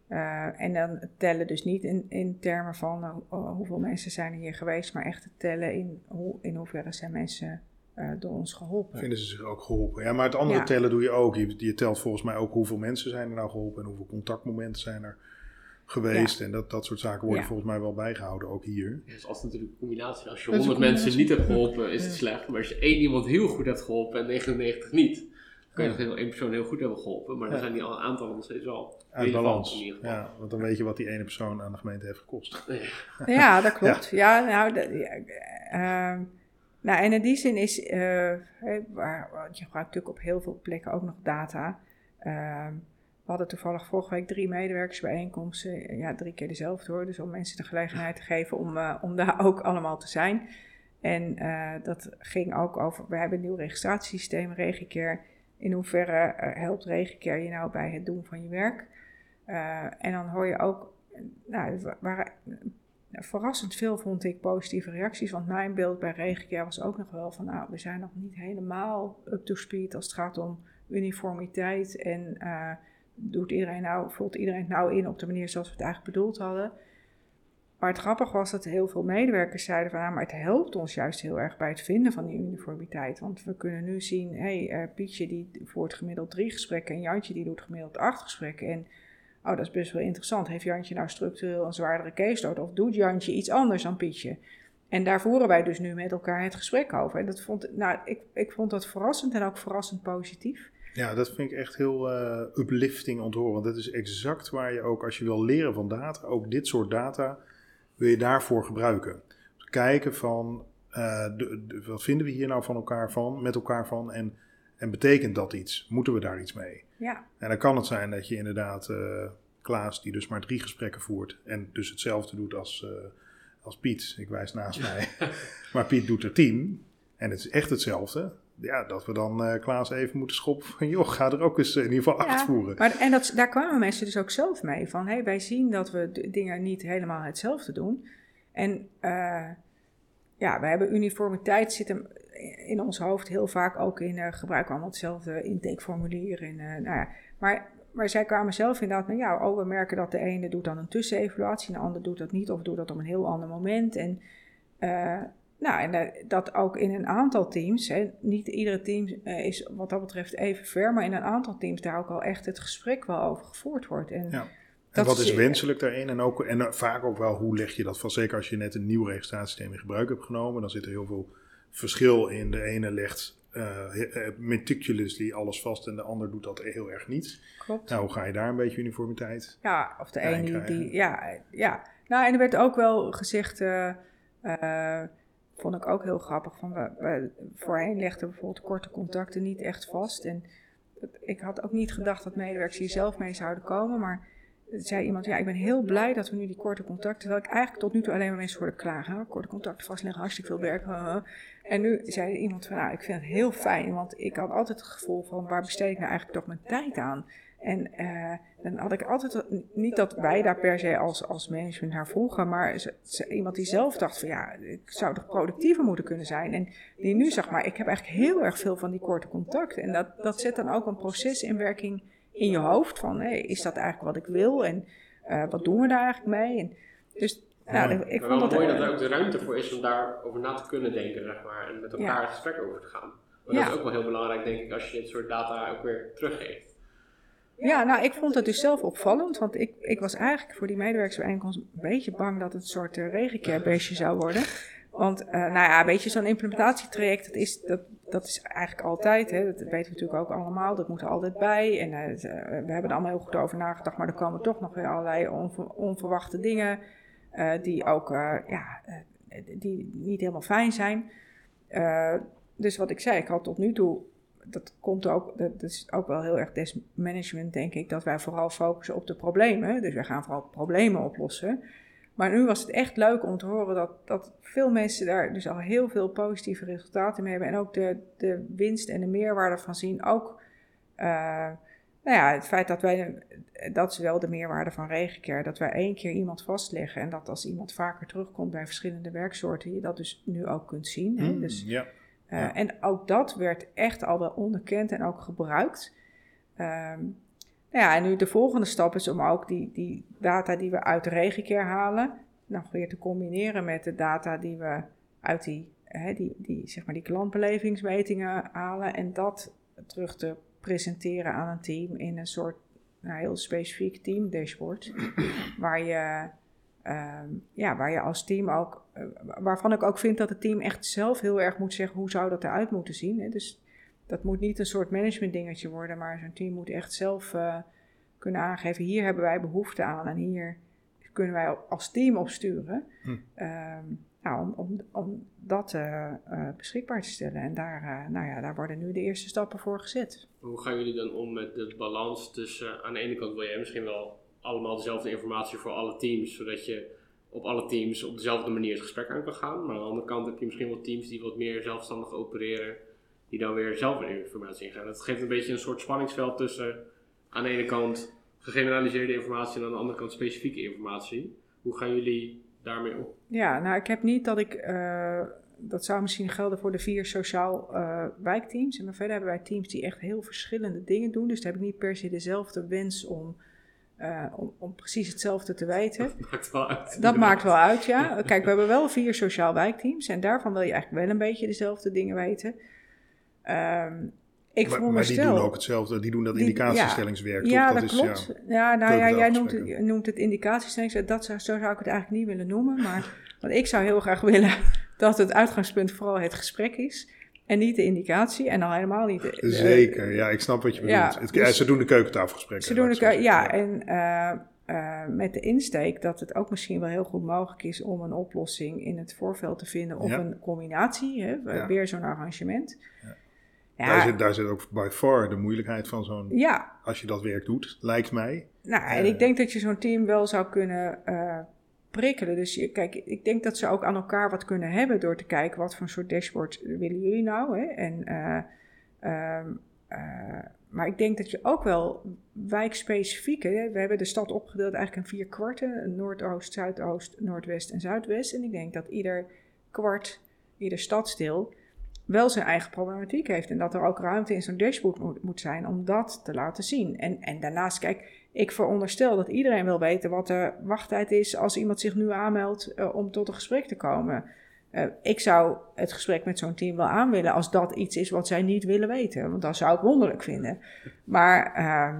Uh, en dan tellen dus niet in, in termen van uh, hoeveel mensen zijn hier geweest, maar echt tellen in, hoe, in hoeverre zijn mensen uh, door ons geholpen. Vinden ze zich ook geholpen? Ja, maar het andere tellen doe je ook. Je, je, telt volgens mij ook hoeveel mensen zijn er nou geholpen en hoeveel contactmomenten zijn er geweest. En dat, dat soort zaken worden volgens mij wel bijgehouden, ook hier. Ja, is altijd natuurlijk een combinatie. Als je 100 mensen niet hebt geholpen, is het slecht. Maar als je één iemand heel goed hebt geholpen en 99 niet, kan je nog heel, één persoon heel goed hebben geholpen. Maar dan zijn die aantallen nog steeds wel uit balans. Ja, want dan weet je wat die ene persoon aan de gemeente heeft gekost. Ja, dat klopt. Ja, nou, de, uh, nou, en in die zin is, uh, waar, je gebruikt natuurlijk op heel veel plekken ook nog data. Uh, we hadden toevallig vorige week drie medewerkersbijeenkomsten. Ja, drie keer dezelfde hoor. Dus om mensen de gelegenheid te geven om, uh, om daar ook allemaal te zijn. En uh, dat ging ook over, we hebben een nieuw registratiesysteem, Regicare. In hoeverre uh, helpt Regicare je nou bij het doen van je werk? en dan hoor je ook, nou, waren verrassend veel vond ik positieve reacties. Want mijn beeld bij Regicare was ook nog wel van, nou, we zijn nog niet helemaal up to speed als het gaat om uniformiteit en doet iedereen nou, voelt iedereen het nou in op de manier zoals we het eigenlijk bedoeld hadden. Maar het grappige was dat heel veel medewerkers zeiden van, ja, maar het helpt ons juist heel erg bij het vinden van die uniformiteit. Want we kunnen nu zien, hé, hey, uh, Pietje die voert gemiddeld drie gesprekken en Jantje die doet gemiddeld acht gesprekken. En, oh, dat is best wel interessant. Heeft Jantje nou structureel een zwaardere caseload of doet Jantje iets anders dan Pietje? En daar voeren wij dus nu met elkaar het gesprek over. En dat vond, nou, ik, ik vond dat verrassend en ook verrassend positief. Ja, dat vind ik echt heel uh, uplifting horen. Want dat is exact waar je ook, als je wil leren van data, ook dit soort data, wil je daarvoor gebruiken. Dus kijken van, uh, de, wat vinden we hier nou van elkaar van, met elkaar van en, en betekent dat iets? Moeten we daar iets mee? Ja. En dan kan het zijn dat je inderdaad, uh, Klaas, die dus maar drie gesprekken voert en dus hetzelfde doet als, als Piet, ik wijs naast mij, maar Piet doet er tien en het is echt hetzelfde ja, dat we dan uh, Klaas even moeten schoppen van, joh, ga er ook eens in ieder geval acht voeren. Maar, en dat, daar kwamen mensen dus ook zelf mee van, hey, wij zien dat we dingen niet helemaal hetzelfde doen. En uh, ja, wij hebben uniformiteit zitten in ons hoofd heel vaak ook in, uh, gebruiken allemaal hetzelfde intakeformulier. En, nou ja, maar, maar zij kwamen zelf inderdaad met, ja, oh, we merken dat de ene doet dan een tussenevaluatie, en de ander doet dat niet, of doet dat op een heel ander moment. En nou, en eh, dat ook in een aantal teams, hè, niet iedere team uh, is wat dat betreft even ver, maar in een aantal teams daar ook al echt het gesprek wel over gevoerd wordt. En, ja. en wat is wenselijk daarin? En, ook, en vaak ook wel, hoe leg je dat van? Zeker als je net een nieuw registratiesysteem in gebruik hebt genomen, dan zit er heel veel verschil in. De ene legt uh, meticulously alles vast en de ander doet dat heel erg niet. Klopt. Nou, hoe ga je daar een beetje uniformiteit Ja, of de ene die, ja, ja. Nou, en er werd ook wel gezegd vond ik ook heel grappig. Van we, voorheen legden bijvoorbeeld korte contacten niet echt vast. En ik had ook niet gedacht dat medewerkers hier zelf mee zouden komen. Maar zei iemand, ja, ik ben heel blij dat we nu die korte contacten... terwijl ik eigenlijk tot nu toe alleen maar mensen hoorde klagen. Korte contacten vastleggen, hartstikke veel werk. En nu zei iemand van, nou, ik vind het heel fijn. Want ik had altijd het gevoel van, waar besteed ik nou eigenlijk toch mijn tijd aan? En uh, dan had ik altijd, niet dat wij daar per se als, als management naar vroegen, maar iemand die zelf dacht van ja, ik zou toch productiever moeten kunnen zijn. En die nu zag maar, ik heb eigenlijk heel erg veel van die korte contacten. En dat, dat zet dan ook een proces in werking in je hoofd van, hey, is dat eigenlijk wat ik wil? En uh, wat doen we daar eigenlijk mee? En dus nou, ik, ik vond dat mooi dat er ook de ruimte voor is om daarover na te kunnen denken, zeg maar, en met elkaar ja. het gesprek over te gaan. Maar ja. dat is ook wel heel belangrijk, denk ik, als je dit soort data ook weer teruggeeft. Ja, nou, ik vond het dus zelf opvallend, want ik, ik was eigenlijk voor die medewerkersbijeenkomst een beetje bang dat het een soort uh, zou worden. Want, uh, nou ja, weet je, zo'n implementatietraject, dat is, dat, dat is eigenlijk altijd, hè, dat weten we natuurlijk ook allemaal, dat moet er altijd bij. En uh, we hebben er allemaal heel goed over nagedacht, maar er komen toch nog weer allerlei onver, onverwachte dingen die ook, ja, die niet helemaal fijn zijn. dus wat ik zei, ik had tot nu toe dat komt ook, dat is ook wel heel erg desmanagement, denk ik, dat wij vooral focussen op de problemen. Dus wij gaan vooral problemen oplossen. Maar nu was het echt leuk om te horen dat, dat veel mensen daar dus al heel veel positieve resultaten mee hebben. En ook de, de winst en de meerwaarde van zien. Ook uh, nou ja, het feit dat wij, dat is wel de meerwaarde van Regencare, dat wij één keer iemand vastleggen. En dat als iemand vaker terugkomt bij verschillende werksoorten, je dat dus nu ook kunt zien. Hè? Mm, dus, ja. Uh, En ook dat werd echt al wel onderkend en ook gebruikt. Um, nou ja, en nu de volgende stap is om ook die, die data die we uit de regenkeer halen, nog weer te combineren met de data die we uit die, hè, die, die, zeg maar die klantbelevingsmetingen halen en dat terug te presenteren aan een team in een soort nou, heel specifiek team dashboard, waar je, um, ja, waar je als team ook, uh, waarvan ik ook vind dat het team echt zelf heel erg moet zeggen hoe zou dat eruit moeten zien. Hè? Dus dat moet niet een soort management dingetje worden, maar zo'n team moet echt zelf uh, kunnen aangeven: hier hebben wij behoefte aan en hier kunnen wij als team op sturen. Hm. Um, nou, om, om, om dat uh, uh, beschikbaar te stellen. En daar, nou ja, daar worden nu de eerste stappen voor gezet. Hoe gaan jullie dan om met de balans tussen, aan de ene kant wil je misschien wel allemaal dezelfde informatie voor alle teams, zodat je op alle teams op dezelfde manier het gesprek aan kan gaan. Maar aan de andere kant heb je misschien wel teams die wat meer zelfstandig opereren die dan weer zelf in informatie ingaan. Dat geeft een beetje een soort spanningsveld tussen aan de ene kant gegeneraliseerde informatie en aan de andere kant specifieke informatie. Hoe gaan jullie daarmee om? Ja, nou ik heb niet dat ik, uh, dat zou misschien gelden voor de vier sociaal uh, wijkteams. Maar verder hebben wij teams die echt heel verschillende dingen doen. Dus daar heb ik niet per se dezelfde wens om uh, om, om, precies hetzelfde te weten. Dat maakt wel uit. Dat maakt wel uit, ja. Kijk, we hebben wel vier sociaal wijkteams en daarvan wil je eigenlijk wel een beetje dezelfde dingen weten. Um, ik maar, maar die doen ook hetzelfde, die doen dat indicatiestellingswerk. Ja, toch? dat, dat klopt. Is, ja, ja nou ja, jij noemt het, noemt het indicatiestellingswerk. Dat zou, zo zou ik het eigenlijk niet willen noemen. Maar want ik zou heel graag willen dat het uitgangspunt vooral het gesprek is. En niet de indicatie en al helemaal niet de, de, Zeker, ja, ik snap wat je bedoelt. Ja, het, dus, ze doen de keukentafelgesprekken. Ze doen de keuken, ja, en uh, uh, met de insteek dat het ook misschien wel heel goed mogelijk is om een oplossing in het voorveld te vinden of ja. een combinatie, hè, ja. weer zo'n arrangement. Ja. Daar, zit, daar zit ook by far de moeilijkheid van zo'n, ja. als je dat werk doet, lijkt mij. Nou, en uh, ik denk dat je zo'n team wel zou kunnen prikkelen. Dus je, kijk, ik denk dat ze ook aan elkaar wat kunnen hebben door te kijken wat voor soort dashboard willen jullie nou. Hè? En um, maar ik denk dat je ook wel wijkspecifieke, we hebben de stad opgedeeld eigenlijk in vier kwarten, Noordoost, Zuidoost, Noordwest en Zuidwest. En ik denk dat ieder kwart, ieder stadsdeel wel zijn eigen problematiek heeft. En dat er ook ruimte in zo'n dashboard moet, moet, zijn om dat te laten zien. En, en daarnaast, kijk, ik veronderstel dat iedereen wil weten wat de wachttijd is als iemand zich nu aanmeldt uh, om tot een gesprek te komen. Uh, ik zou het gesprek met zo'n team wel aan willen als dat iets is wat zij niet willen weten. Want dat zou ik wonderlijk vinden. Maar uh,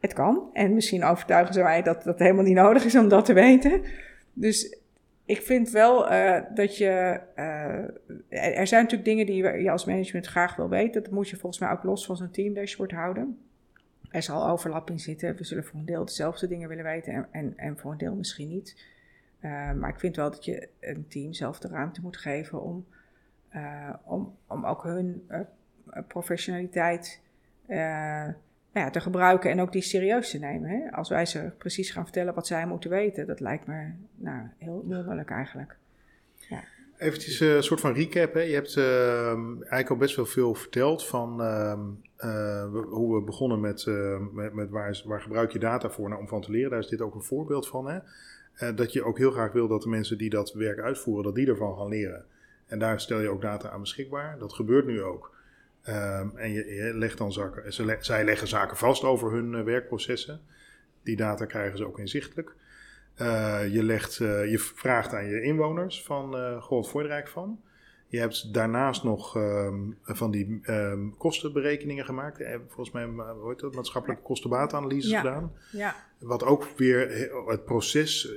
het kan. En misschien overtuigen ze mij dat dat helemaal niet nodig is om dat te weten. Dus ik vind wel uh, dat je. Er zijn natuurlijk dingen die je als management graag wil weten. Dat moet je volgens mij ook los van zo'n team dashboard houden. Er zal overlap in zitten. We zullen voor een deel dezelfde dingen willen weten en, en, en voor een deel misschien niet. Uh, maar ik vind wel dat je een team zelf de ruimte moet geven om, om, om ook hun professionaliteit nou ja, te gebruiken en ook die serieus te nemen. Hè? Als wij ze precies gaan vertellen wat zij moeten weten, dat lijkt me nou, heel wonderlijk eigenlijk. Ja. Eventjes een soort van recap. Hè? Je hebt uh, eigenlijk al best wel veel verteld van uh, hoe we begonnen met, met, met waar, waar, gebruik je data voor nou, om van te leren. Daar is dit ook een voorbeeld van. Hè? dat je ook heel graag wil dat de mensen die dat werk uitvoeren, dat die ervan gaan leren. En daar stel je ook data aan beschikbaar. Dat gebeurt nu ook. En je, legt dan zaken, ze zij leggen zaken vast over hun werkprocessen. Die data krijgen ze ook inzichtelijk. Uh, je, legt, uh, je vraagt aan je inwoners van, je er eigenlijk van? Je hebt daarnaast nog um, van die um, kostenberekeningen gemaakt. Eh, volgens mij, heet dat, maatschappelijke kostenbaatanalyses ja. gedaan. Ja. Wat ook weer het proces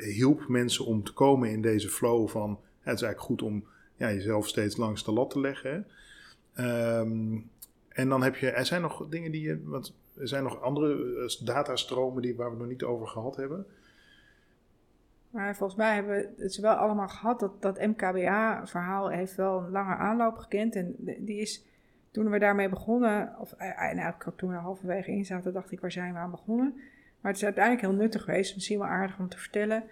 hielp mensen om te komen in deze flow van het is eigenlijk goed om ja, jezelf steeds langs de lat te leggen. Ehm, en dan heb je, er zijn nog dingen die je, want er zijn nog andere eh, datastromen die, waar we het nog niet over gehad hebben. Maar volgens mij hebben we het wel allemaal gehad. Dat, dat MKBA-verhaal heeft wel een lange aanloop gekend. En die is, toen we daarmee begonnen, of eh, eh, eigenlijk toen we halverwege in zaten, dacht ik, waar zijn we aan begonnen? Maar het is uiteindelijk heel nuttig geweest. Misschien wel aardig om te vertellen.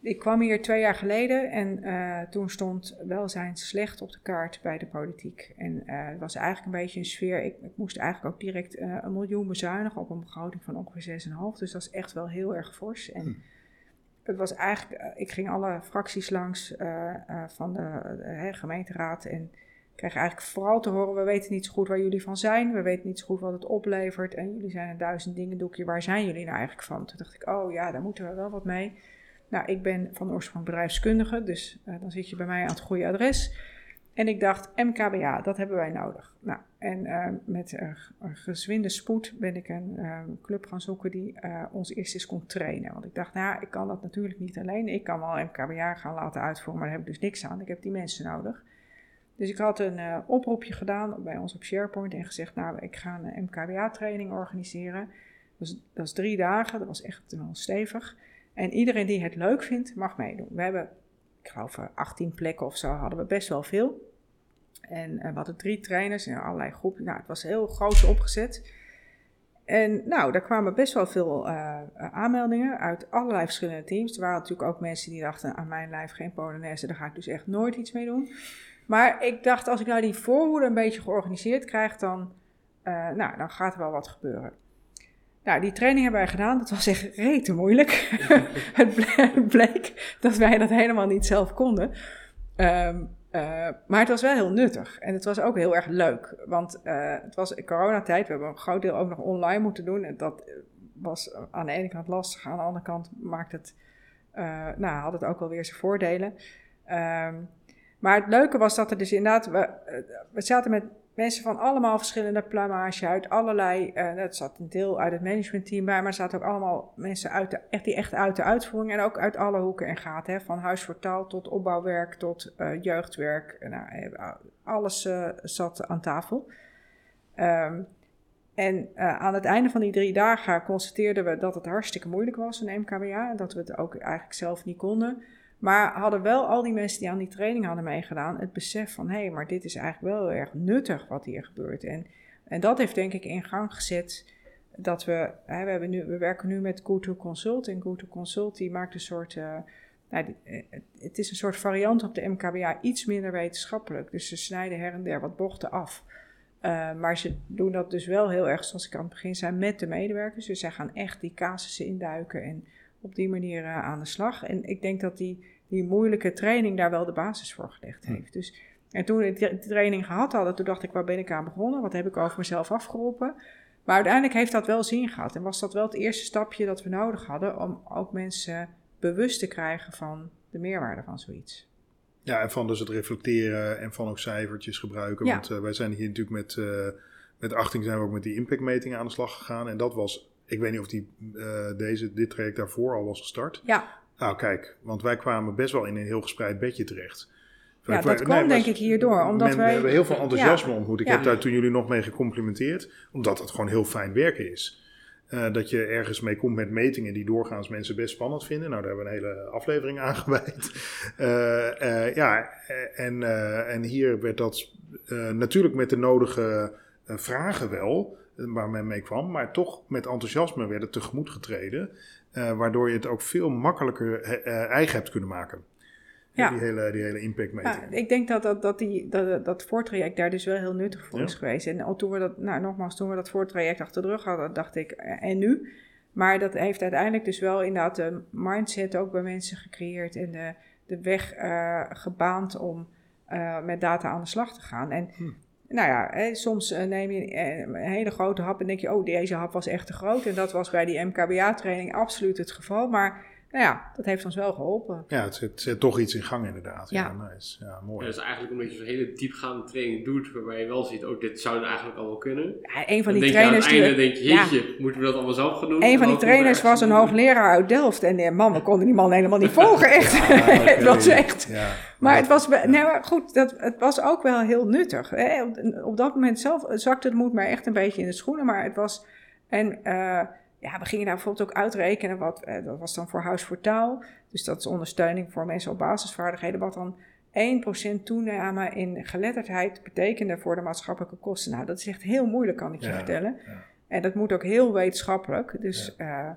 Ik kwam hier twee jaar geleden en uh, toen stond welzijn slecht op de kaart bij de politiek. En uh, het was eigenlijk een beetje een sfeer. Ik, ik moest eigenlijk ook direct uh, een miljoen bezuinigen op een begroting van ongeveer 6,5. Dus dat is echt wel heel erg fors. En het was eigenlijk, ik ging alle fracties langs van de gemeenteraad en kreeg eigenlijk vooral te horen: we weten niet zo goed waar jullie van zijn, we weten niet zo goed wat het oplevert en jullie zijn een duizend dingen doekje, waar zijn jullie nou eigenlijk van? Toen dacht ik: oh ja, daar moeten we wel wat mee. Nou, ik ben van oorsprong bedrijfskundige, dus dan zit je bij mij aan het goede adres. En ik dacht, MKBA, dat hebben wij nodig. Nou, en uh, met uh, gezwinde spoed ben ik een club gaan zoeken die ons eerst eens kon trainen. Want ik dacht, nou, ik kan dat natuurlijk niet alleen. Ik kan wel MKBA gaan laten uitvoeren, maar daar heb ik dus niks aan. Ik heb die mensen nodig. Dus ik had een oproepje gedaan bij ons op SharePoint en gezegd, nou, ik ga een MKBA-training organiseren. Dat is drie dagen, dat was echt wel stevig. En iedereen die het leuk vindt, mag meedoen. We hebben, ik geloof, 18 plekken of zo hadden we best wel veel. En uh, we hadden drie trainers in allerlei groepen. Nou, het was heel groot opgezet. En nou, daar kwamen best wel veel uh, aanmeldingen uit allerlei verschillende teams. Er waren natuurlijk ook mensen die dachten, aan mijn lijf geen Polonaise, daar ga ik dus echt nooit iets mee doen. Maar ik dacht, als ik nou die voorhoede een beetje georganiseerd krijg, dan, uh, nou, dan gaat er wel wat gebeuren. Nou, die training hebben wij gedaan. Dat was echt rete moeilijk. het bleek dat wij dat helemaal niet zelf konden. Um, uh, maar het was wel heel nuttig. En het was ook heel erg leuk. Want uh, het was coronatijd. We hebben een groot deel ook nog online moeten doen. En dat was aan de ene kant lastig. Aan de andere kant maakt het, nou, had het ook wel weer zijn voordelen. Um, maar het leuke was dat er dus inderdaad... We, we zaten met mensen van allemaal verschillende plumage uit allerlei. Uh, dat zat een deel uit het managementteam bij, maar er zaten ook allemaal mensen uit de, echt, die echt uit de uitvoering en ook uit alle hoeken en gaten. Hè, van huis voor taal tot opbouwwerk tot uh, jeugdwerk. Nou, eh, alles uh, zat aan tafel. Um, en aan het einde van die drie dagen constateerden we dat het hartstikke moeilijk was, een MKBA. En dat we het ook eigenlijk zelf niet konden. Maar hadden wel al die mensen die aan die training hadden meegedaan het besef van hé, hey, maar dit is eigenlijk wel heel erg nuttig wat hier gebeurt. En, en dat heeft denk ik in gang gezet dat we, hè, we, hebben nu, we werken nu met GoTo Consult. En GoTo Consult die maakt een soort, uh, nou, eh, het is een soort variant op de MKBA, iets minder wetenschappelijk. Dus ze snijden her en der wat bochten af. Uh, maar ze doen dat dus wel heel erg, zoals ik aan het begin zei, met de medewerkers. Dus zij gaan echt die casussen induiken en op die manier uh, aan de slag. En ik denk dat die die moeilijke training daar wel de basis voor gelegd heeft. Dus, en toen we die training gehad hadden, toen dacht ik, waar ben ik aan begonnen? Wat heb ik over mezelf afgeroepen? Maar uiteindelijk heeft dat wel zin gehad. En was dat wel het eerste stapje dat we nodig hadden om ook mensen bewust te krijgen van de meerwaarde van zoiets. Ja, en van dus het reflecteren en van ook cijfertjes gebruiken. Want uh, wij zijn hier natuurlijk met, uh, met achting zijn we ook met die impactmetingen aan de slag gegaan. En dat was, ik weet niet of die, uh, deze, dit traject daarvoor al was gestart. Ja. Nou, kijk, want wij kwamen best wel in een heel gespreid bedje terecht. Ja, dat kwam denk ik hierdoor. Omdat men, wij, we hebben heel veel enthousiasme ontmoet. Ik heb daar toen jullie nog mee gecomplimenteerd, omdat het gewoon heel fijn werken is. Uh, dat je ergens mee komt met metingen die doorgaans mensen best spannend vinden. Nou, daar hebben we een hele aflevering aan gewijd. Uh, uh, ja, en, en hier werd dat natuurlijk met de nodige vragen wel, waar men mee kwam, maar toch met enthousiasme werd het tegemoet getreden. Uh, waardoor je het ook veel makkelijker uh, eigen hebt kunnen maken. Ja. Die hele, die hele impactmeting. Ja, ik denk dat, dat, dat, die, dat, dat voortraject daar dus wel heel nuttig voor ja. is geweest. En al toen we dat, nou nogmaals, toen we dat voortraject achter de rug hadden, dacht ik, en nu? Maar dat heeft uiteindelijk dus wel inderdaad de mindset ook bij mensen gecreëerd en de, de weg uh, gebaand om met data aan de slag te gaan. En hm nou ja, hè, soms uh, neem je uh, een hele grote hap en denk je, oh, deze hap was echt te groot. En dat was bij die MKBA-training absoluut het geval. Maar nou ja, dat heeft ons wel geholpen. Ja, het zet, zet toch iets in gang inderdaad. Ja, Ja. nice. Ja, Ja, mooi. dat is eigenlijk omdat je zo'n hele diepgaande training doet, waarbij je wel ziet, oh, dit zou eigenlijk allemaal kunnen. Ja, een van Dan die denk je aan het trainers einde, die... denk je, ja. jeetje, moeten we dat allemaal zelf gaan doen? Een En van die er trainers was een hoogleraar uit Delft. En eh, man, we konden die man helemaal niet volgen, echt. Oké. het was echt... Ja. Maar het was, nee, maar goed, dat, het was ook wel heel nuttig. Hè. Op, op dat moment zelf zakte het moed mij echt een beetje in de schoenen. Maar het was... En eh, ja, we gingen daar bijvoorbeeld ook uitrekenen. Wat, eh, dat was dan voor Huis voor Taal. Dus dat is ondersteuning voor mensen op basisvaardigheden. Wat dan 1% toename in geletterdheid betekende voor de maatschappelijke kosten. Nou, dat is echt heel moeilijk, kan ik je Ja, vertellen. ja. En dat moet ook heel wetenschappelijk. Dus eh,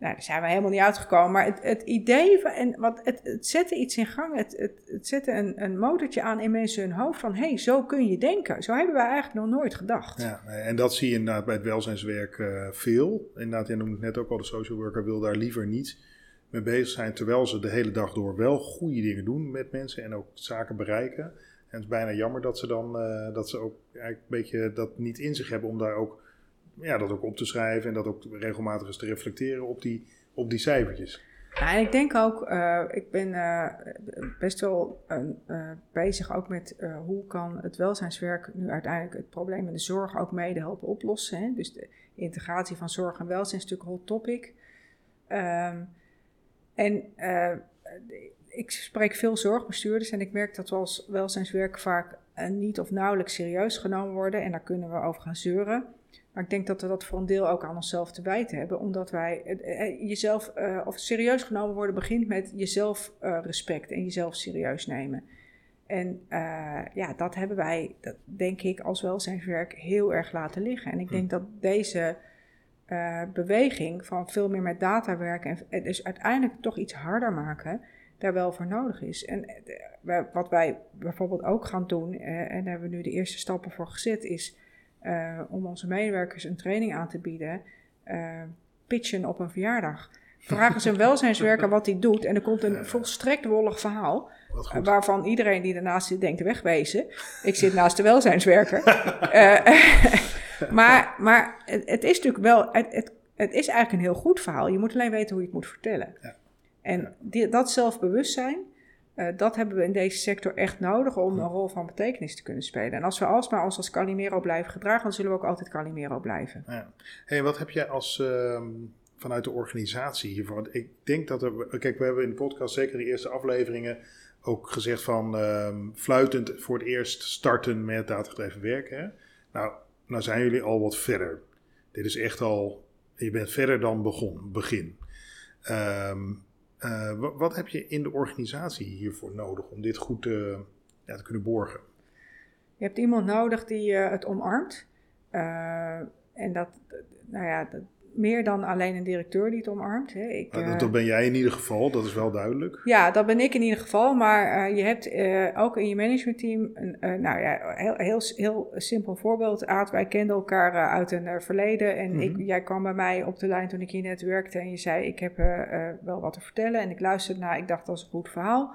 nou, daar zijn we helemaal niet uitgekomen. Maar het, het idee van, en wat, het, het zette iets in gang. Het, het, het zette een, een motortje aan in mensen hun hoofd van... hé, hey, zo kun je denken. Zo hebben wij eigenlijk nog nooit gedacht. Ja, en dat zie je inderdaad bij het welzijnswerk eh, veel. Inderdaad, jij noemde het net ook al, de social worker wil daar liever niet mee bezig zijn, terwijl ze de hele dag door wel goede dingen doen met mensen en ook zaken bereiken. En het is bijna jammer dat ze dan, eh, dat ze ook eigenlijk een beetje dat niet in zich hebben om daar ook, ja, dat ook op te schrijven en dat ook regelmatig eens te reflecteren op die, op die cijfertjes. Ja, en ik denk ook, eh, ik ben eh, best wel eh, bezig ook met hoe kan het welzijnswerk nu uiteindelijk het probleem in de zorg ook mede helpen oplossen. Hè? Dus de integratie van zorg en welzijn is natuurlijk een hot topic. Ehm, en ik spreek veel zorgbestuurders en ik merk dat we als welzijnswerk vaak niet of nauwelijks serieus genomen worden. En daar kunnen we over gaan zeuren. Maar ik denk dat we dat voor een deel ook aan onszelf te wijten hebben. Omdat wij eh, eh, jezelf, eh, of serieus genomen worden, begint met jezelf eh, respect en jezelf serieus nemen. En eh, ja, dat hebben wij, dat denk ik, als welzijnswerk heel erg laten liggen. En ik denk dat deze eh, beweging van veel meer met data werken en, en dus uiteindelijk toch iets harder maken, daar wel voor nodig is. En eh, wat wij bijvoorbeeld ook gaan doen, eh, en daar hebben we nu de eerste stappen voor gezet, is eh, om onze medewerkers een training aan te bieden, eh, pitchen op een verjaardag. Vragen ze een welzijnswerker wat hij doet en er komt een volstrekt wollig verhaal. Goed. Waarvan iedereen die ernaast zit denkt wegwezen. Ik zit naast de welzijnswerker. Eh, maar maar het, het is natuurlijk wel, het, het, het is eigenlijk een heel goed verhaal. Je moet alleen weten hoe je het moet vertellen. Ja. En die, dat zelfbewustzijn, eh, dat hebben we in deze sector echt nodig om een rol van betekenis te kunnen spelen. En als we alsmaar ons als Calimero blijven gedragen, dan zullen we ook altijd Calimero blijven. Ja. Hey, wat heb jij als ehm, vanuit de organisatie hiervoor? Want ik denk dat er. Kijk, we hebben in de podcast, zeker de eerste afleveringen, ook gezegd van ehm, fluitend voor het eerst starten met datagedreven werken. Hè? Nou, nou zijn jullie al wat verder. Dit is echt al. Je bent verder dan begon, begin. Ehm, eh, wa- wat heb je in de organisatie hiervoor nodig om dit goed te, ja, te kunnen borgen? Je hebt iemand nodig die eh, het omarmt. Eh, en dat, nou ja, dat, meer dan alleen een directeur die het omarmt. Hè. Ik, eh, dat, dat ben jij in ieder geval, dat is wel duidelijk. Ja, dat ben ik in ieder geval. Maar eh, je hebt eh, ook in je managementteam, een, eh, nou ja, heel, heel, heel simpel voorbeeld. Aad, wij kenden elkaar eh, uit een eh, verleden. En ik, Mhm. jij kwam bij mij op de lijn toen ik hier net werkte. En je zei, ik heb eh, eh, wel wat te vertellen. En ik luisterde naar, ik dacht, dat is een goed verhaal.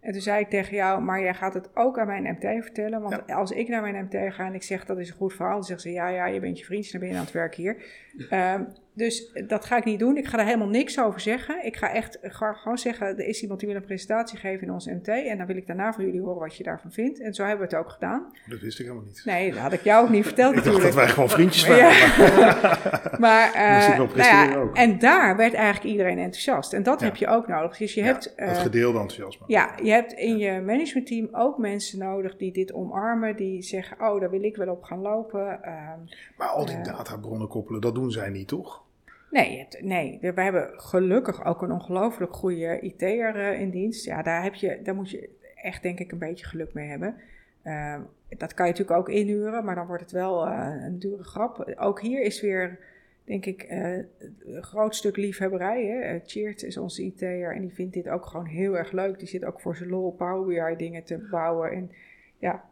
En toen zei ik tegen jou, maar jij gaat het ook aan mijn MT vertellen. Want als ik naar mijn MT ga en ik zeg, dat is een goed verhaal. Dan zeggen ze, ja, ja, je bent je vriendje, dan ben je aan het werk hier. Ehm, dus dat ga ik niet doen. Ik ga daar helemaal niks over zeggen. Ik ga echt ga- gewoon zeggen, er is iemand die wil een presentatie geven in ons MT. En dan wil ik daarna van jullie horen wat je daarvan vindt. En zo hebben we het ook gedaan. Dat wist ik helemaal niet. Nee, dat had ik jou ook niet verteld Ik dacht natuurlijk. dat wij gewoon vriendjes waren. Ja. maar, eh, nou ja, ook. en daar werd eigenlijk iedereen enthousiast. En dat Ja. heb je ook nodig. Dus je hebt... dat eh, gedeelde enthousiasme. ja, je hebt in je managementteam ook mensen nodig die dit omarmen. Die zeggen, oh, daar wil ik wel op gaan lopen. Ehm, Maar al die Ja. databronnen koppelen, dat doen zij niet, toch? Nee, je hebt- nee, we hebben gelukkig ook een ongelooflijk goede IT'er eh, in dienst. Ja, daar, heb je, daar moet je echt denk ik een beetje geluk mee hebben. Ehm, dat kan je natuurlijk ook inhuren, maar dan wordt het wel eh, een dure grap. Ook hier is weer, denk ik, eh, een groot stuk liefhebberij. Hè? Eh, Cheert is onze IT'er en die vindt dit ook gewoon heel erg leuk. Die zit ook voor zijn lol Power BI dingen te bouwen. En ja,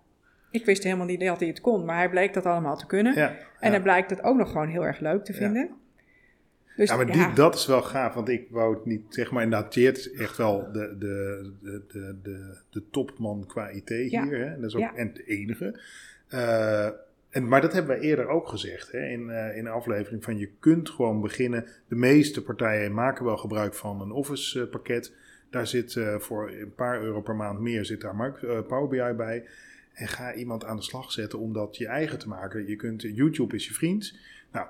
ik wist helemaal niet dat hij het kon, maar hij bleek dat allemaal te kunnen. Ja, En ja. hij blijkt dat ook nog gewoon heel erg leuk te Ja. Dus, ja maar die, dat is wel gaaf, want ik wou het niet, zeg maar, inderdaad, Tjeerd is echt wel de, de, de, de, de, de topman qua IT Ja. hier. Hè? Dat is ook en de enige. Eh, en, maar dat hebben wij eerder ook gezegd hè, in, uh, in de aflevering. Van je kunt gewoon beginnen. De meeste partijen maken wel gebruik van een Office uh, pakket. Daar zit uh, voor een paar euro per maand meer zit daar Power BI bij. En ga iemand aan de slag zetten om dat je eigen te maken. Je kunt, YouTube is je vriend. Nou,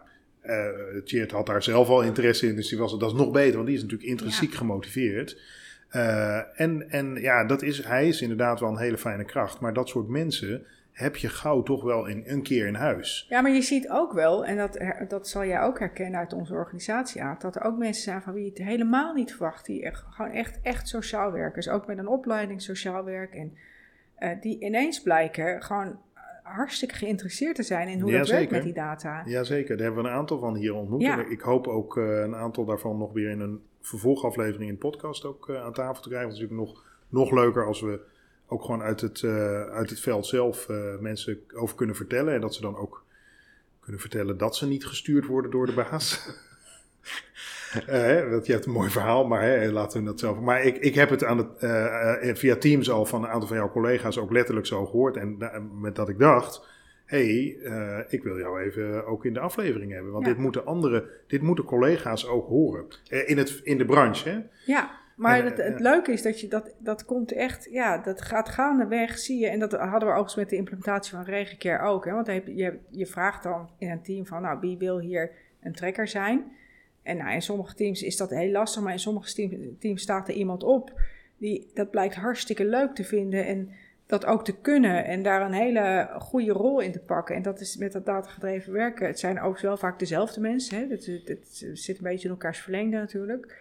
Tjeerd had daar zelf al interesse in, dus die was, dat is nog beter, want die is natuurlijk intrinsiek ja. gemotiveerd. Uh, en, en ja, dat is, hij is inderdaad wel een hele fijne kracht, maar dat soort mensen heb je gauw toch wel in, een keer in huis. Ja, maar je ziet ook wel, en dat, dat zal jij ook herkennen uit onze organisatie, Aad, dat er ook mensen zijn van wie je het helemaal niet verwacht, die echt, gewoon echt, echt sociaal werkers, ook met een opleiding sociaal werk, en uh, die ineens blijken gewoon hartstikke geïnteresseerd te zijn in hoe ja, dat werkt met die data. Jazeker, daar hebben we een aantal van hier ontmoet. Ja. Ik hoop ook uh, een aantal daarvan nog weer in een vervolgaflevering in de podcast ook uh, aan tafel te krijgen. Het is natuurlijk nog, nog leuker als we ook gewoon uit het, uh, uit het veld zelf mensen over kunnen vertellen. En dat ze dan ook kunnen vertellen dat ze niet gestuurd worden door de baas. Uh, je hebt een mooi verhaal, maar hè, laten we dat zelf. Maar ik, ik heb het aan het, uh, via Teams al van een aantal van jouw collega's ook letterlijk zo gehoord. En met dat ik dacht: hé, hey, ik wil jou even ook in de aflevering hebben. Want ja. dit, moeten andere, dit moeten collega's ook horen. in, het, in de branche. Hè? Ja. Maar het, het leuke is dat je dat, dat komt echt, ja, dat gaat gaandeweg, zie je. En dat hadden we overigens met de implementatie van Regencare ook. Hè? Want je, je, je vraagt dan in een team van, nou, wie wil hier een trekker zijn? En nou, in sommige teams is dat heel lastig, maar in sommige teams, staat er iemand op die dat blijkt hartstikke leuk te vinden en dat ook te kunnen en daar een hele goede rol in te pakken. En dat is met dat datagedreven werken. Het zijn ook wel vaak dezelfde mensen. Het, zit een beetje in elkaars verlengde natuurlijk.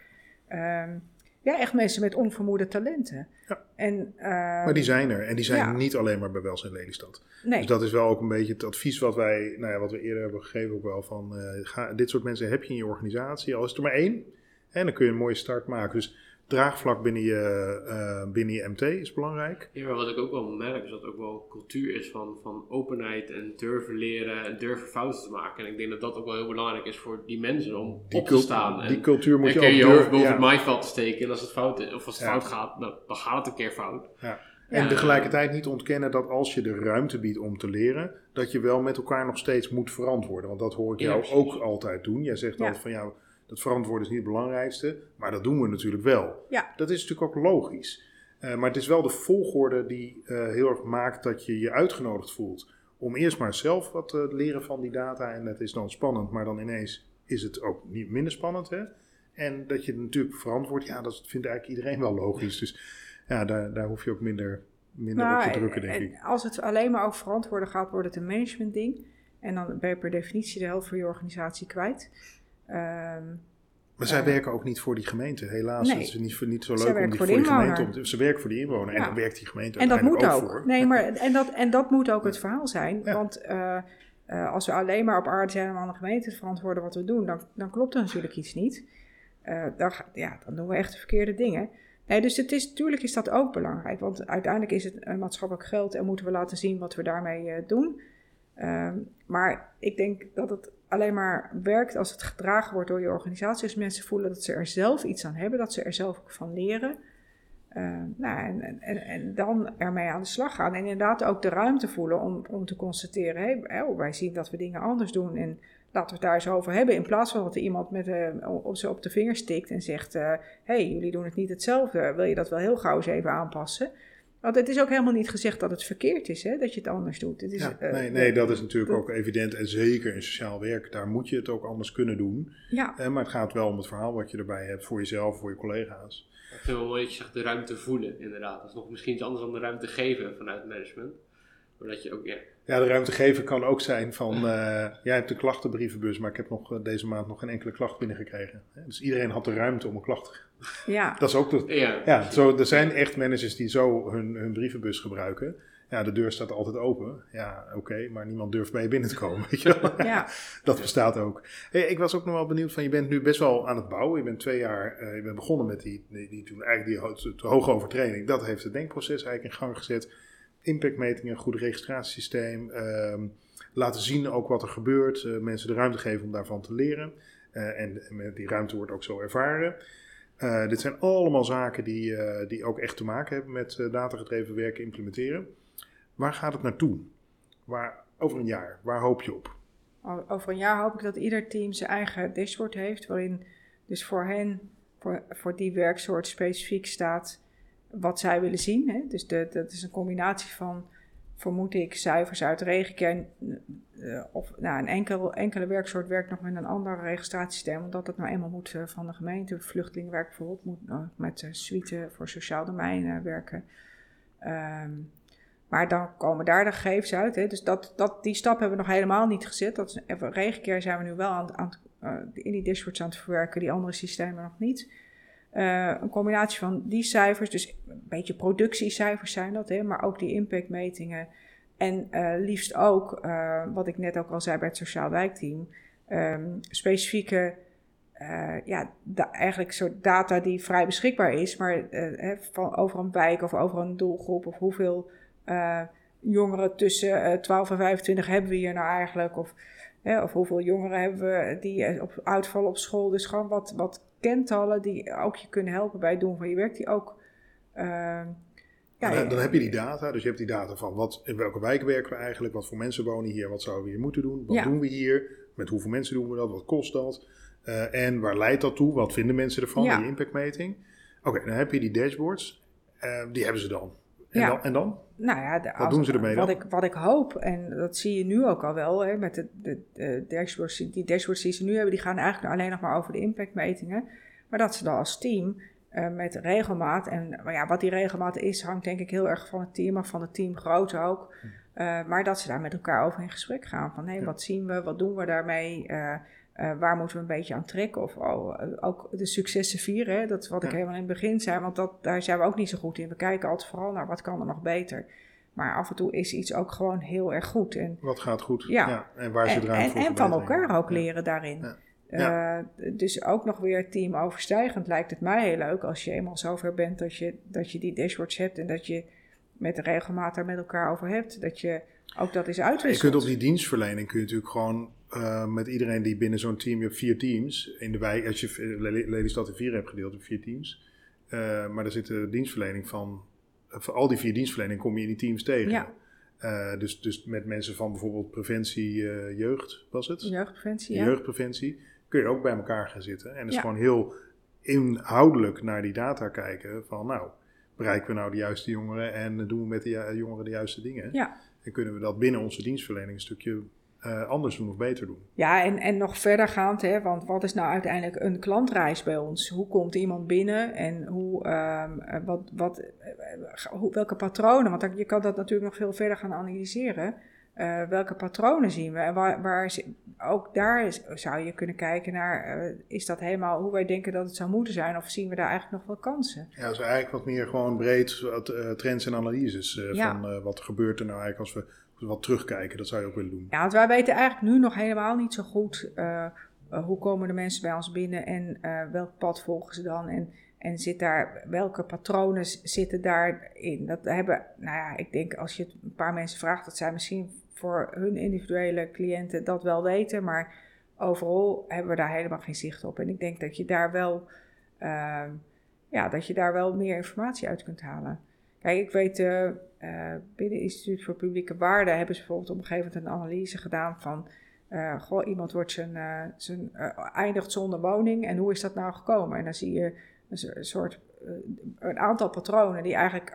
Um, ja, echt mensen met onvermoede talenten. Ja. En, uh, maar die zijn er. En die zijn ja. niet alleen maar bij Welzijn Lelystad. Nee. Dus dat is wel ook een beetje het advies wat wij, nou ja, wat we eerder hebben gegeven ook wel van, uh, ga, dit soort mensen heb je in je organisatie. Al is er maar één. En dan kun je een mooie start maken. Dus draagvlak binnen je, uh, binnen je MT is belangrijk. Ja, maar wat ik ook wel merk is dat het ook wel cultuur is van, van openheid en durven leren en durven fouten te maken. En ik denk dat dat ook wel heel belangrijk is voor die mensen om die op te staan. En, die cultuur moet je ook je durven. hoofd boven ja. het maaiveld te steken en als het fout is, of als het ja. fout gaat, dan, dan gaat het een keer fout. Ja. En ja. tegelijkertijd niet ontkennen dat als je de ruimte biedt om te leren, dat je wel met elkaar nog steeds moet verantwoorden. Want dat hoor ik jou ook altijd doen. Jij zegt altijd van jou dat verantwoorden is niet het belangrijkste, maar dat doen we natuurlijk wel. Ja. Dat is natuurlijk ook logisch. Uh, maar het is wel de volgorde die uh, heel erg maakt dat je je uitgenodigd voelt om eerst maar zelf wat te leren van die data. En dat is dan spannend, maar dan ineens is het ook niet minder spannend. Hè? En dat je het natuurlijk verantwoord, ja, dat vindt eigenlijk iedereen wel logisch. Dus ja, daar, daar hoef je ook minder, minder nou, op te drukken, denk ik. Als het alleen maar over verantwoorden gaat, wordt het een management ding. En dan ben je per definitie de helft van je organisatie kwijt. Um, maar zij uh, werken ook niet voor die gemeente, helaas. Nee. Het is niet, niet zo leuk om die voor, die gemeente om te, Ze werken voor die inwoner ja. en dan werkt die gemeente En dat moet ook. Voor. Nee, maar en dat, en dat moet ook het verhaal zijn. Ja. Want uh, uh, als we alleen maar op aarde zijn om aan de gemeente te verantwoorden wat we doen, dan, dan klopt er natuurlijk iets niet. dan, ja, dan doen we echt de verkeerde dingen. Nee, dus het is, natuurlijk is dat ook belangrijk. Want uiteindelijk is het maatschappelijk geld en moeten we laten zien wat we daarmee doen. Um, maar ik denk dat het alleen maar werkt als het gedragen wordt door je organisatie. Als mensen voelen dat ze er zelf iets aan hebben, dat ze er zelf ook van leren. Uh, nou, en, en, dan ermee aan de slag gaan. En inderdaad ook de ruimte voelen om, om te constateren: hey, oh, wij zien dat we dingen anders doen. En laten we het daar eens over hebben. In plaats van dat er iemand met, uh, op, ze op de vinger stikt en zegt: hé, uh, hey, jullie doen het niet hetzelfde. Wil je dat wel heel gauw eens even aanpassen? Want het is ook helemaal niet gezegd dat het verkeerd is, hè, dat je het anders doet. Het is, ja, nee, uh, nee, dat is natuurlijk dat, ook evident. En zeker in sociaal werk, daar moet je het ook anders kunnen doen. Ja. Uh, maar het gaat wel om het verhaal wat je erbij hebt voor jezelf, voor je collega's. Ik vind het wel mooi dat je zegt de ruimte voelen, inderdaad. Dat is nog misschien iets anders dan de ruimte geven vanuit management. Je ook, ja. Ja, de ruimte geven kan ook zijn van, uh, jij hebt de klachtenbrievenbus, maar ik heb nog, uh, deze maand nog geen enkele klacht binnengekregen. Dus iedereen had de ruimte om een klacht te ja. Dat is ook de, ja, ja zo, er zijn echt managers die zo hun, hun brievenbus gebruiken. Ja, de deur staat altijd open. Ja, oké, okay, maar niemand durft bij je binnen te komen. Weet je wel? Ja. dat bestaat ook. Hey, ik was ook nog wel benieuwd van, je bent nu best wel aan het bouwen. Je bent twee jaar, uh, je bent begonnen met die, die, die toen eigenlijk die ho hoge overtraining. Dat heeft het denkproces eigenlijk in gang gezet. Impactmetingen, een goed registratiesysteem. Uh, laten zien ook wat er gebeurt. Uh, mensen de ruimte geven om daarvan te leren. Uh, en, die ruimte wordt ook zo ervaren. Uh, dit zijn allemaal zaken die, die ook echt te maken hebben met uh, datagedreven werken implementeren. Waar gaat het naartoe? waar, over een jaar, waar hoop je op? Over een jaar hoop ik dat ieder team zijn eigen dashboard heeft, waarin dus voor hen, voor, voor die werksoort specifiek staat wat zij willen zien. Hè? Dus dat is een combinatie van, vermoed ik, cijfers uit regenkern. Uh, of nou, een enkel, enkele werksoort werkt nog met een ander registratiesysteem, omdat het nou eenmaal moet uh, van de gemeente. Vluchtelingenwerk bijvoorbeeld moet met suite voor sociaal domein werken. Um, maar dan komen daar de gegevens uit. Hè? Dus dat, dat, die stap hebben we nog helemaal niet gezet. Dat zijn we nu wel aan, aan, in die dashboards aan het verwerken, die andere systemen nog niet. Uh, een combinatie van die cijfers, dus een beetje productiecijfers zijn dat, hè, maar ook die impactmetingen. En uh, liefst ook, uh, wat ik net ook al zei bij het Sociaal Wijkteam, um, specifieke, ja, eigenlijk soort data die vrij beschikbaar is, maar hè, van, over een wijk of over een doelgroep of hoeveel jongeren tussen 12 en 25 hebben we hier nou eigenlijk, of, of hoeveel jongeren hebben we die op, uitvallen op school. Dus gewoon wat, wat kentallen die ook je kunnen helpen bij het doen van je werk, die ook. Uh, ja, dan, dan, heb je die data, dus je hebt die data van wat, in welke wijk werken we eigenlijk, wat voor mensen wonen hier, wat zouden we hier moeten doen, wat ja. doen we hier, met hoeveel mensen doen we dat, wat kost dat uh, en waar leidt dat toe, wat vinden mensen ervan, ja. die impactmeting. Oké, okay, dan heb je die dashboards, uh, die hebben ze dan. En, ja. dan, en dan? Nou ja, de, wat als, doen ze ermee wat dan? Ik, wat ik hoop, en dat zie je nu ook al wel, hè, met de, de, de dashboards, die dashboards die ze nu hebben, die gaan eigenlijk alleen nog maar over de impactmetingen. Maar dat ze dan als team uh, met regelmaat, en maar ja, wat die regelmaat is, hangt denk ik heel erg van het team af, van het team groot ook. Uh, maar dat ze daar met elkaar over in gesprek gaan. Van hé, hey, ja. wat zien we, wat doen we daarmee? Uh, waar moeten we een beetje aan trekken? Of oh, ook de successen vieren, hè? dat is wat ja. ik helemaal in het begin zei. Want dat, daar zijn we ook niet zo goed in. We kijken altijd vooral naar wat kan er nog beter. Maar af en toe is iets ook gewoon heel erg goed. En, wat gaat goed? Ja. ja. En waar voor? En, en van elkaar ook leren daarin. Uh, dus ook nog weer teamoverstijgend lijkt het mij heel leuk als je eenmaal zover bent dat je, dat je die dashboards hebt en dat je met de regelmaat daar met elkaar over hebt. Dat je ook dat is uitwisselt. Je kunt op die dienstverlening kun je natuurlijk gewoon uh, met iedereen die binnen zo'n team, je hebt vier teams in de wijk, als je Lelystad in vier hebt gedeeld, op vier teams. Uh, maar er zit de dienstverlening van, voor al die vier dienstverleningen kom je in die teams tegen. Ja. Uh, dus, dus met mensen van bijvoorbeeld preventie jeugd, was het? Jeugdpreventie, ja. Jeugdpreventie kun je ook bij elkaar gaan zitten. En dus ja. gewoon heel inhoudelijk naar die data kijken van nou, bereiken we nou de juiste jongeren en doen we met de jongeren de juiste dingen? Ja. En kunnen we dat binnen onze dienstverlening een stukje uh, anders doen of beter doen? Ja, en, en nog verder gaand, hè, want wat is nou uiteindelijk een klantreis bij ons? Hoe komt iemand binnen en hoe, um, wat, wat, hoe, welke patronen? Want je kan dat natuurlijk nog veel verder gaan analyseren. Uh, welke patronen zien we? En waar, waar, ook daar zou je kunnen kijken naar, uh, is dat helemaal hoe wij denken dat het zou moeten zijn? Of zien we daar eigenlijk nog wel kansen? Ja, dus eigenlijk wat meer gewoon breed trends en analyses ja. van wat gebeurt er nou eigenlijk als we wat terugkijken. Dat zou je ook willen doen. Ja, want wij weten eigenlijk nu nog helemaal niet zo goed hoe komen de mensen bij ons binnen en welk pad volgen ze dan? En, en zit daar, welke patronen zitten daarin? Dat hebben, nou ja, ik denk als je het een paar mensen vraagt, dat zij misschien voor hun individuele cliënten dat wel weten, maar overal hebben we daar helemaal geen zicht op. En ik denk dat je daar wel, ja, dat je daar wel meer informatie uit kunt halen. Kijk, ik weet, uh, uh, binnen het Instituut voor Publieke Waarden hebben ze bijvoorbeeld op een gegeven moment een analyse gedaan van, goh, iemand wordt zijn, zijn eindigt zonder woning en hoe is dat nou gekomen? En dan zie je een soort, een aantal patronen die eigenlijk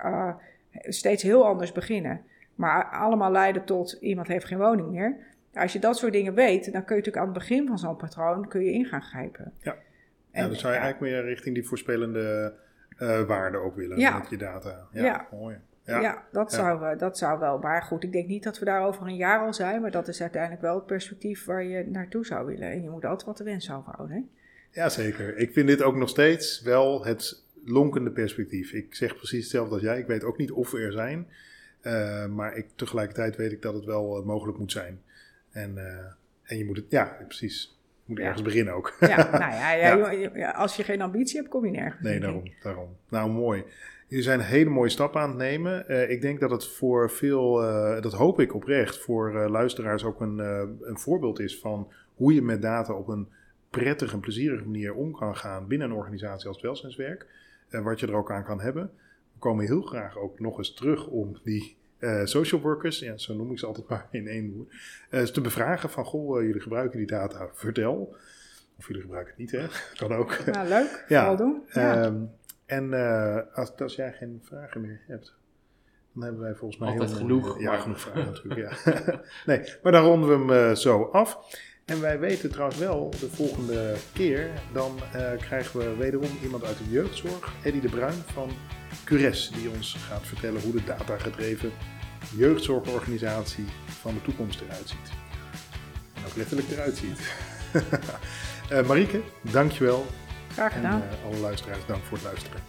steeds heel anders beginnen. Maar allemaal leiden tot iemand heeft geen woning meer. Als je dat soort dingen weet, dan kun je natuurlijk aan het begin van zo'n patroon kun je in gaan grijpen. Ja, en, ja dan zou je ja. eigenlijk meer richting die voorspellende uh, waarden ook willen ja. met je data. Ja, ja. mooi. Ja, ja, dat, Zou, uh, dat zou wel. Maar goed, ik denk niet dat we daar over een jaar al zijn. Maar dat is uiteindelijk wel het perspectief waar je naartoe zou willen. En je moet altijd wat de wens overhouden. Hè? Ja, zeker. Ik vind dit ook nog steeds wel het lonkende perspectief. Ik zeg precies hetzelfde als jij. Ik weet ook niet of we er zijn. Uh, maar ik, tegelijkertijd weet ik dat het wel uh, mogelijk moet zijn. En, uh, en je moet het, ja, precies. Je moet ja. ergens beginnen ook. Ja, nou ja, ja, als je geen ambitie hebt, kom je nergens. Nee, daarom, daarom. Nou, mooi. Jullie zijn hele mooie stappen aan het nemen. ik denk dat het voor veel, dat hoop ik oprecht, voor luisteraars ook een, een voorbeeld is van hoe je met data op een prettige en plezierige manier om kan gaan binnen een organisatie als welzijnswerk. wat je er ook aan kan hebben komen heel graag ook nog eens terug om die eh, social workers, ja, zo noem ik ze altijd maar in één woord, te bevragen van, goh, jullie gebruiken die data, vertel. Of jullie gebruiken het niet, hè? Kan ook. Nou, leuk. Ja. Vooral doen. Ja. Um, en als, als jij geen vragen meer hebt, dan hebben wij volgens mij Altijd heel genoeg. ja, genoeg vragen natuurlijk, ja. nee, maar dan ronden we hem zo af. En wij weten trouwens wel, de volgende keer, dan uh, krijgen we wederom iemand uit de jeugdzorg, Eddie de Bruin van Cures, die ons gaat vertellen hoe de datagedreven jeugdzorgorganisatie van de toekomst eruit ziet. En ook letterlijk eruit ziet. uh, Marieke, dankjewel. Graag gedaan. En uh, alle luisteraars, dank voor het luisteren.